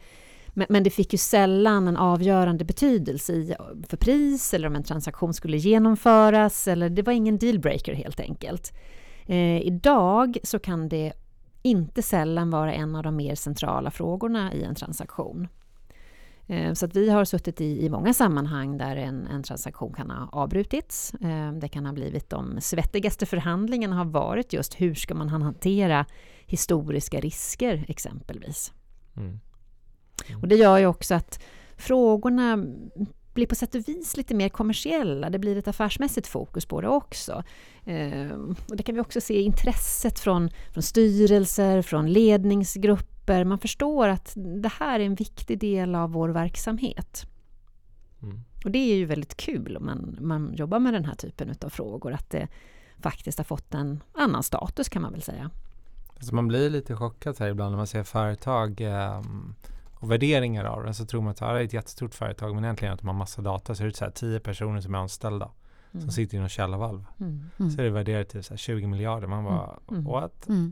Men, men, det fick ju sällan en avgörande betydelse i, för pris eller om en transaktion skulle genomföras. Eller det var ingen dealbreaker helt enkelt. Eh, idag så kan det inte sällan vara en av de mer centrala frågorna i en transaktion. Eh, så att vi har suttit i, i många sammanhang där en, en, transaktion kan ha avbrutits. Eh, det kan ha blivit de svettigaste förhandlingarna har varit just hur ska man hantera historiska risker exempelvis. Mm. Mm. Och det gör ju också att frågorna blir på sätt och vis lite mer kommersiella. Det blir ett affärsmässigt fokus på det också. Eh, och det kan vi också se intresset från, från styrelser, från ledningsgrupper. Man förstår att det här är en viktig del av vår verksamhet. Mm. Och det är ju väldigt kul om man, man jobbar med den här typen av frågor, att det faktiskt har fått en annan status kan man väl säga. Alltså man blir lite chockad här ibland när man ser företag eh, och värderingar av den så tror man att det är ett jättestort företag men egentligen att de har massa data så är det så här tio personer som är anställda mm. som sitter i någon källarvalv. Mm. Mm. Så är det värderat till så här 20 miljarder. Man bara mm. mm. what? Mm.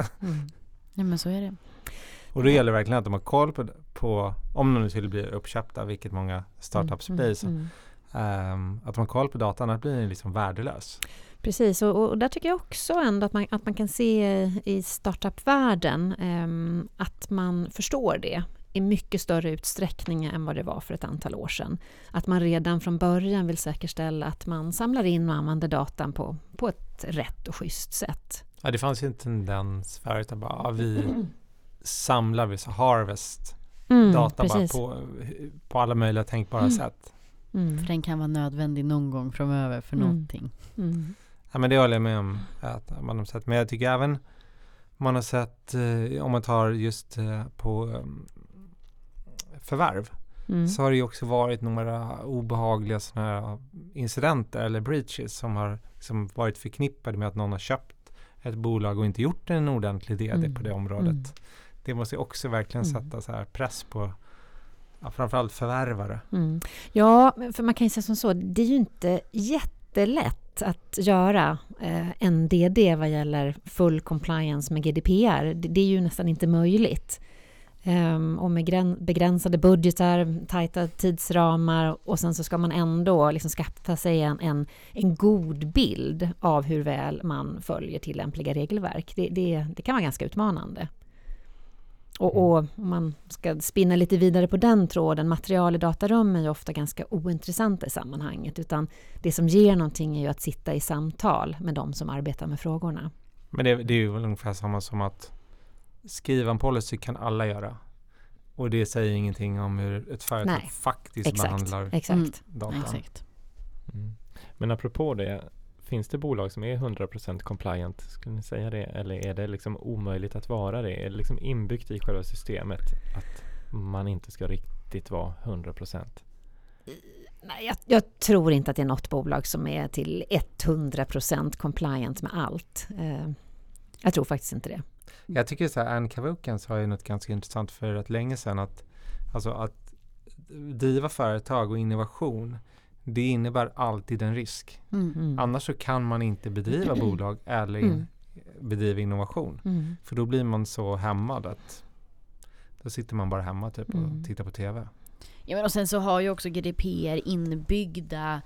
Ja men så är det. Och då gäller det verkligen att de har koll på, på om de nu skulle bli uppköpta, vilket många startups blir, så, um, att de har koll på datan, annars blir den liksom värdelös. Precis, och, och, där tycker jag också ändå att man, att man kan se i startupvärlden um, att man förstår det i mycket större utsträckning än vad det var för ett antal år sedan. Att man redan från början vill säkerställa att man samlar in och använder datan på, på ett rätt och schysst sätt. Ja, det fanns ju en tendens förut att bara, ja, vi samlar, vi så harvest mm, data bara på, på alla möjliga tänkbara mm. sätt. Mm. För den kan vara nödvändig någon gång framöver för mm. någonting. Mm. Ja, men det håller jag med om att man har sett. Men jag tycker även man har sett, eh, om man tar just eh, på um, förvärv mm. så har det ju också varit några obehagliga här incidenter eller breaches som har liksom varit förknippade med att någon har köpt ett bolag och inte gjort en ordentlig DD mm. på det området. Mm. Det måste också verkligen mm. sätta så här press på ja, framförallt förvärvare. Mm. Ja, för man kan ju säga som så, det är ju inte jättelätt att göra eh, en DD vad gäller full compliance med GDPR. Det, det är ju nästan inte möjligt. Um, och med begränsade budgetar, tajta tidsramar och sen så ska man ändå liksom skaffa sig en, en, en god bild av hur väl man följer tillämpliga regelverk. Det, det, det kan vara ganska utmanande. Och, mm. och, om man ska spinna lite vidare på den tråden, material i datarum är ju ofta ganska ointressanta i sammanhanget, utan det som ger någonting är ju att sitta i samtal med de som arbetar med frågorna. Men det, det är ju ungefär samma som att skriva en policy kan alla göra. Och det säger ingenting om hur ett företag Nej. faktiskt Exakt. behandlar Exakt. data. Exakt. Mm. Men apropå det, finns det bolag som är 100% compliant? Skulle ni säga det? Eller är det liksom omöjligt att vara det? Är det liksom inbyggt i själva systemet att man inte ska riktigt vara 100%? Nej, jag, jag, tror inte att det är något bolag som är till 100% compliant med allt. Eh, jag tror faktiskt inte det. Jag tycker så här, Anne Kavuken sa ju något ganska intressant för rätt länge sedan att, alltså att driva företag och innovation det innebär alltid en risk. Mm. mm. Annars så kan man inte bedriva bolag eller mm. bedriva innovation. Mm. För då blir man så hämmad att då sitter man bara hemma typ och mm. tittar på TV. Ja men och sen så har ju också GDPR inbyggda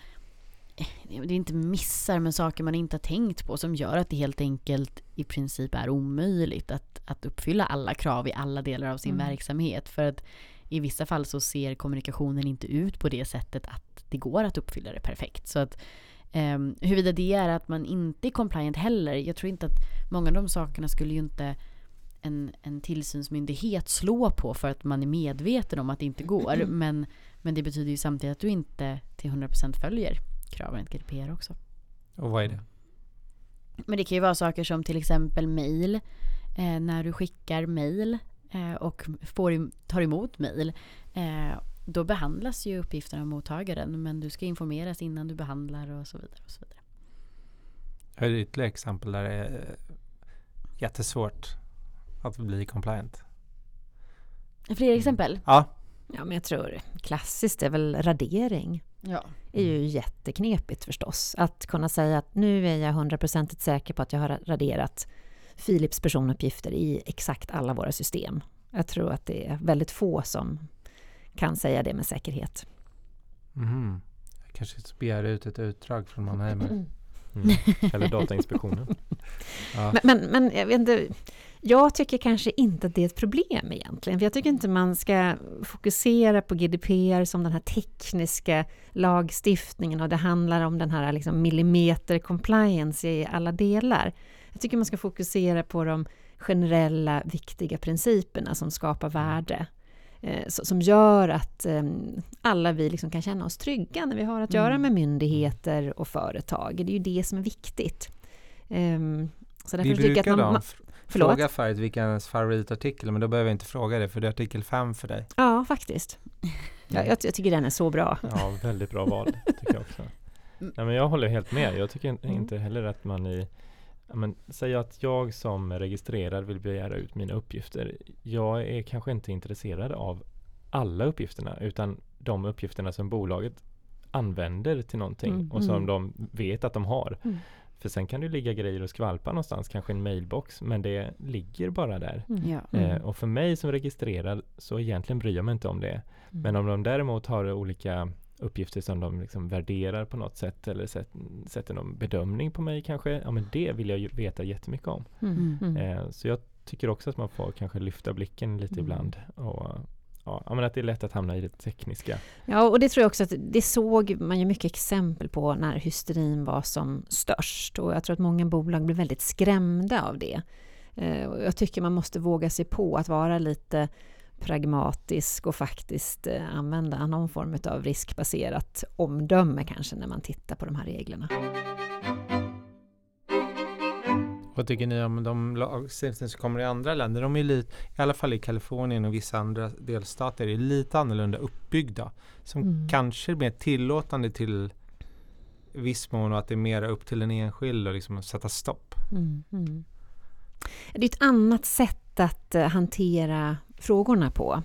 det är inte missar, men saker man inte har tänkt på som gör att det helt enkelt i princip är omöjligt att, att uppfylla alla krav i alla delar av sin Mm. verksamhet. För att i vissa fall så ser kommunikationen inte ut på det sättet att det går att uppfylla det perfekt. Så att um, huruvida det är att man inte är compliant heller, jag tror inte att många av de sakerna skulle ju inte en, en tillsynsmyndighet slå på för att man är medveten om att det inte går. (clears throat) Men, men det betyder ju samtidigt att du inte till 100% följer kraven enligt GDPR också. Och vad är det? Men det kan ju vara saker som till exempel mail. Eh, när du skickar mail eh, och får, tar emot mail. Eh, då behandlas ju uppgifterna av mottagaren. Men du ska informeras innan du behandlar och så vidare. Och så vidare. Har du ytterligare exempel där det är eh, jättesvårt att bli compliant? Fler exempel? Ja, Ja, men jag tror klassiskt är väl radering. Ja. är ju jätteknepigt förstås. Att kunna säga att nu är jag hundraprocentigt säker på att jag har raderat Philips personuppgifter i exakt alla våra system. Jag tror att det är väldigt få som kan säga det med säkerhet. mhm. Jag kanske ska begära ut ett utdrag från Mannheimer. Mm. Eller Datainspektionen. (laughs) Ja. Men, men, men jag vet inte, jag tycker kanske inte att det är ett problem egentligen. För jag tycker inte man ska fokusera på GDPR som den här tekniska lagstiftningen och det handlar om den här liksom millimeter compliance i alla delar. Jag tycker man ska fokusera på de generella viktiga principerna som skapar värde. Eh, som gör att eh, alla vi liksom kan känna oss trygga när vi har att göra Mm. med myndigheter och företag. Det är ju det som är viktigt. Ehm, så därför Vi tycker jag brukar att man, förlåt? fråga förut vilken är ens favoritartikel, men då behöver jag inte fråga det, för det är artikel 5 för dig. Ja, faktiskt. Ja, jag, jag tycker den är så bra. Ja, väldigt bra val tycker jag också. Nej, men jag håller helt med. Jag tycker Mm. inte heller att man i men, Säg att jag som registrerad vill begära ut mina uppgifter. Jag är kanske inte intresserad av alla uppgifterna utan de uppgifterna som bolaget använder till någonting Mm, och som mm. de vet att de har. Mm. För sen kan det ligga grejer och skvalpa någonstans, kanske en mailbox, men det ligger bara där. Mm. Ja. Mm. Eh, och för mig som registrerad så egentligen bryr jag mig inte om det. Mm. Men om de däremot har olika uppgifter som de liksom värderar på något sätt eller sätt, sätter någon bedömning på mig kanske, ja men det vill jag ju veta jättemycket om. Mm. Mm. Eh, så jag tycker också att man får kanske lyfta blicken lite Mm. ibland och ja, men att det är lätt att hamna i det tekniska. Ja, och det tror jag också att det såg man ju mycket exempel på när hysterin var som störst. Och jag tror att många bolag blev väldigt skrämda av det. Eh, jag tycker man måste våga sig på att vara lite pragmatisk och faktiskt eh, använda någon form av riskbaserat omdöme kanske när man tittar på de här reglerna. Vad tycker ni om de lagstiftningar som kommer i andra länder? De är lite, i alla fall i Kalifornien och vissa andra delstater, är lite annorlunda uppbyggda. Som Mm. kanske är mer tillåtande till viss mån och att det är mer upp till den enskilde att liksom sätta stopp. Mm, mm. Det är ett annat sätt att eh, hantera frågorna på.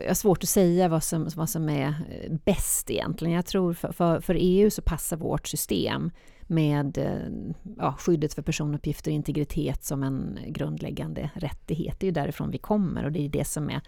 Jag har svårt att säga vad som, vad som är eh, bäst egentligen. Jag tror för, för, för EU så passar vårt system med eh, ja, skyddet för personuppgifter och integritet som en grundläggande rättighet. Det är ju därifrån vi kommer och det är det som är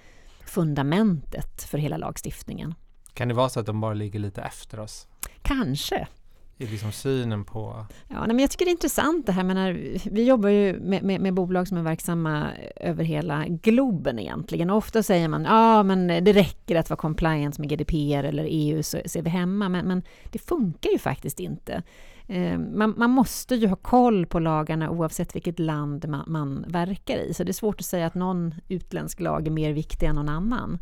fundamentet för hela lagstiftningen. Kan det vara så att de bara ligger lite efter oss Kanske. i liksom synen på... Ja, nej, men jag tycker det är intressant det här. Menar, vi jobbar ju med, med, med bolag som är verksamma över hela globen egentligen. Och ofta säger man ja, men det räcker att vara compliant med GDPR eller EU så, så är vi hemma. Men, men det funkar ju faktiskt inte. Eh, man, man måste ju ha koll på lagarna oavsett vilket land man, man verkar i. Så det är svårt att säga att någon utländsk lag är mer viktig än någon annan.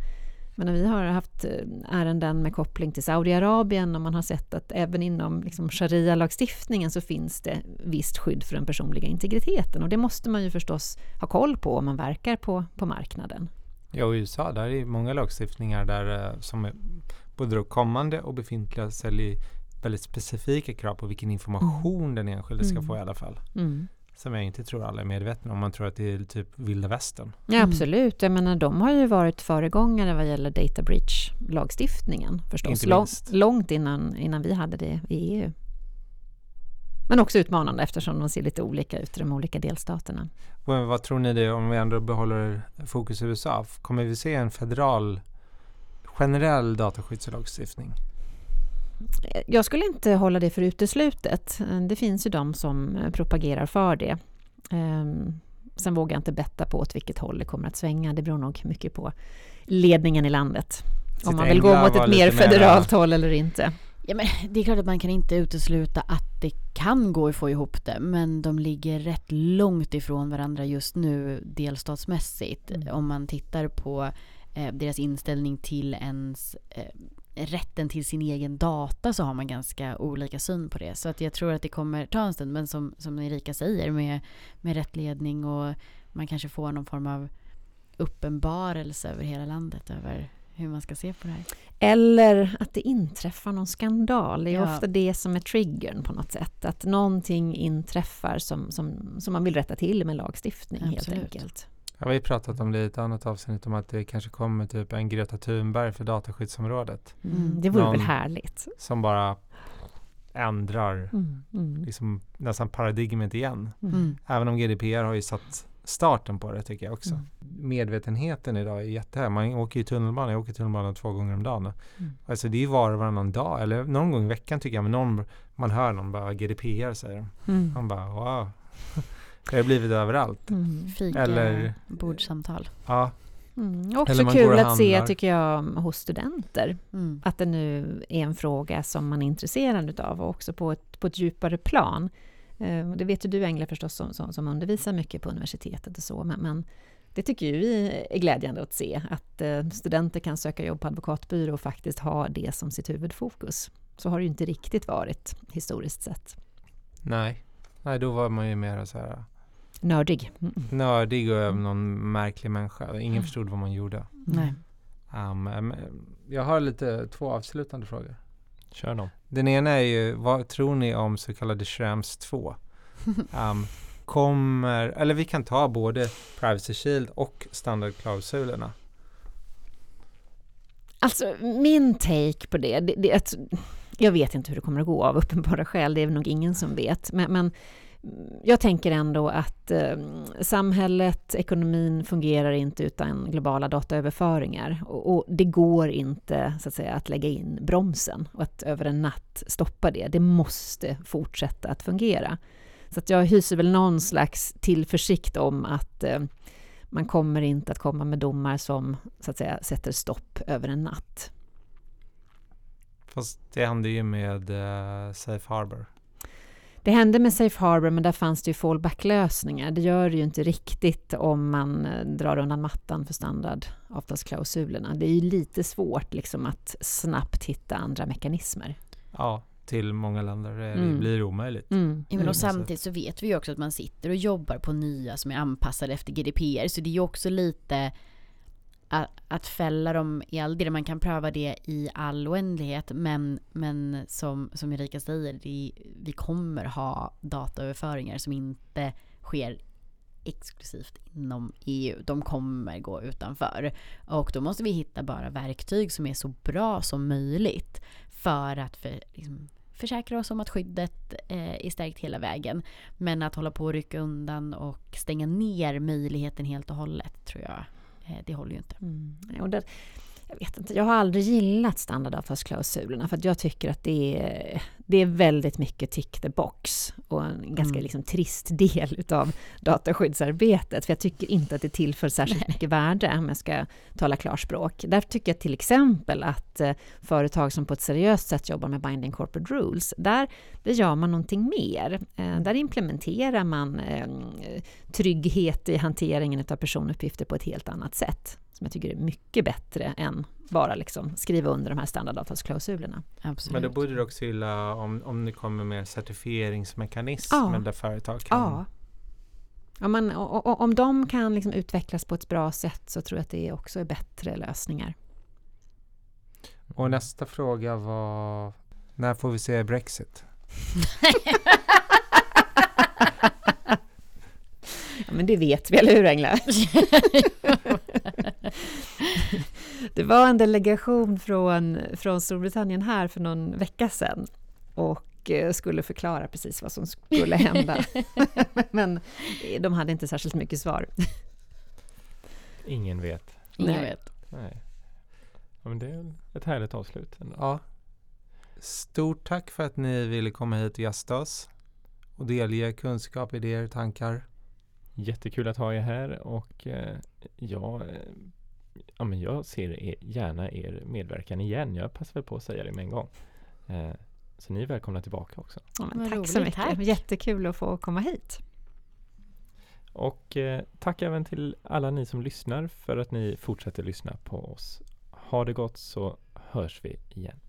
Men vi har haft eh, ärenden med koppling till Saudiarabien och man har sett att även inom liksom sharia-lagstiftningen så finns det visst skydd för den personliga integriteten och det måste man ju förstås ha koll på om man verkar på, på marknaden. Ja, i USA där är det många lagstiftningar där eh, som är både kommande och befintliga ställer väldigt specifika krav på vilken information den enskilde ska Mm. få i alla fall. Mm. Som jag inte tror alla är medvetna om. Man tror att det är typ vilda västern. Ja, Mm. absolut. Jag menar, de har ju varit föregångare vad gäller data breach-lagstiftningen förstås. Lång, långt innan, innan vi hade det i EU. Men också utmanande eftersom de ser lite olika ut i de olika delstaterna. Vad, vad tror ni det om vi ändå behåller fokus i USA? Kommer vi se en federal generell dataskyddslagstiftning? Jag skulle inte hålla det för uteslutet. Det finns ju de som propagerar för det. Ehm, sen vågar jag inte betta på åt vilket håll det kommer att svänga. Det beror nog mycket på ledningen i landet. Om man vill gå mot ett mer federalt håll eller inte. Ja, men det är klart att man kan inte utesluta att det kan gå att få ihop det men de ligger rätt långt ifrån varandra just nu delstatsmässigt. Mm. Om man tittar på eh, deras inställning till ens eh, rätten till sin egen data så har man ganska olika syn på det. Så att jag tror att det kommer ta en stund men som, som Erika säger med, med rätt ledning och man kanske får någon form av uppenbarelse över hela landet över hur man ska se på det här. Eller att det inträffar någon skandal. Det är ja. ofta det som är triggern på något sätt. Att någonting inträffar som, som, som man vill rätta till med lagstiftning Absolut. helt enkelt. Ja, vi har pratat om det i ett annat avsnitt om att det kanske kommer typ en Greta Thunberg för dataskyddsområdet. Mm, det vore någon väl härligt. Som bara ändrar mm, mm. Liksom nästan paradigmet igen. Mm. Även om GDPR har ju satt starten på det tycker jag också. Mm. Medvetenheten idag är jättehög. Man åker ju tunnelbana, jag åker tunnelbana två gånger om dagen. Mm. Alltså det är var och varannan dag, eller någon gång i veckan tycker jag, men någon, man hör någon bara GDPR säger de. Mm. Man bara wow. Det har blivit överallt. Mm. Fika, eller bordssamtal. Ja. Mm. Också kul att se, tycker jag, hos studenter. Mm. Att det nu är en fråga som man är intresserad av och också på ett, på ett djupare plan. Eh, det vet ju du Engla förstås som, som, som, undervisar mycket på universitetet och så, men, men det tycker ju vi är glädjande att se, att eh, studenter kan söka jobb på advokatbyrå och faktiskt ha det som sitt huvudfokus. Så har det ju inte riktigt varit historiskt sett. Nej, Nej då var man ju mer så här Nördig. Nördig och mm. någon märklig människa. Ingen mm. förstod vad man gjorde. Nej. Um, jag har lite två avslutande frågor. Kör dem. Den ena är ju, vad tror ni om så kallade Schrems 2? (laughs) Um, kommer, eller vi kan ta både Privacy Shield och standardklausulerna. Alltså min take på det, det, det jag vet inte hur det kommer att gå av uppenbara skäl, det är nog ingen som vet. Men, men jag tänker ändå att eh, samhället, ekonomin fungerar inte utan globala dataöverföringar. Och, och, det går inte så att, säga, att lägga in bromsen och att över en natt stoppa det. Det måste fortsätta att fungera. Så att jag hyser väl någon slags tillförsikt om att eh, man kommer inte att komma med domar som så att säga sätter stopp över en natt. Fast det hände ju med eh, Safe Harbor. Det hände med Safe Harbor, men där fanns det ju fallback-lösningar. Det gör det ju inte riktigt om man eh, drar undan mattan för standardavtalsklausulerna. Det är ju lite svårt liksom att snabbt hitta andra mekanismer. Ja, till många länder det mm. blir omöjligt. Mm. Ja, men och samtidigt så vet vi ju också att man sitter och jobbar på nya som är anpassade efter GDPR, så det är ju också lite att, att fälla dem i all del. Man kan pröva det i all oändlighet men, men som, som Erika säger, det, vi kommer ha dataöverföringar som inte sker exklusivt inom EU. De kommer gå utanför. Och då måste vi hitta bara verktyg som är så bra som möjligt för att för, liksom, försäkra oss om att skyddet eh, är stärkt hela vägen. Men att hålla på och rycka undan och stänga ner möjligheten helt och hållet tror jag Eh, det håller ju inte. Mm. Och där, jag vet inte, jag har aldrig gillat standardavtalsklausulerna för att jag tycker att det är, det är väldigt mycket tick the box och en ganska mm. liksom trist del utav dataskyddsarbetet. För jag tycker inte att det tillför särskilt mycket värde om jag ska tala klarspråk. Därför tycker jag till exempel att eh, företag som på ett seriöst sätt jobbar med binding corporate rules, där, där gör man någonting mer. Eh, där implementerar man eh, trygghet i hanteringen av personuppgifter på ett helt annat sätt som jag tycker är mycket bättre än bara liksom skriva under de här standardavtalsklausulerna. Absolut. Men då borde det också gilla om, om det kommer mer certifieringsmekanismer ja. där företag kan... Ja. Om, man, om de kan liksom utvecklas på ett bra sätt så tror jag att det också är bättre lösningar. Och nästa fråga var när får vi se Brexit? (laughs) (laughs) men det vet vi, eller hur Engla? (laughs) det var en delegation från, från Storbritannien här för någon vecka sedan och eh, skulle förklara precis vad som skulle hända. (laughs) Men de hade inte särskilt mycket svar. Ingen vet. Ingen vet. Nej. Ja, men det är ett härligt avslut. Ja. Stort tack för att ni ville komma hit och gästa oss och delge kunskap, idéer, tankar. Jättekul att ha er här och eh, jag, eh, ja, men jag ser er, gärna er medverkan igen. Jag passar väl på att säga det med en gång. Eh, så ni är välkomna tillbaka också. Ja, tack roligt, så mycket. tack. Jättekul att få komma hit. Och eh, tack även till alla ni som lyssnar för att ni fortsätter lyssna på oss. Ha det gott så hörs vi igen.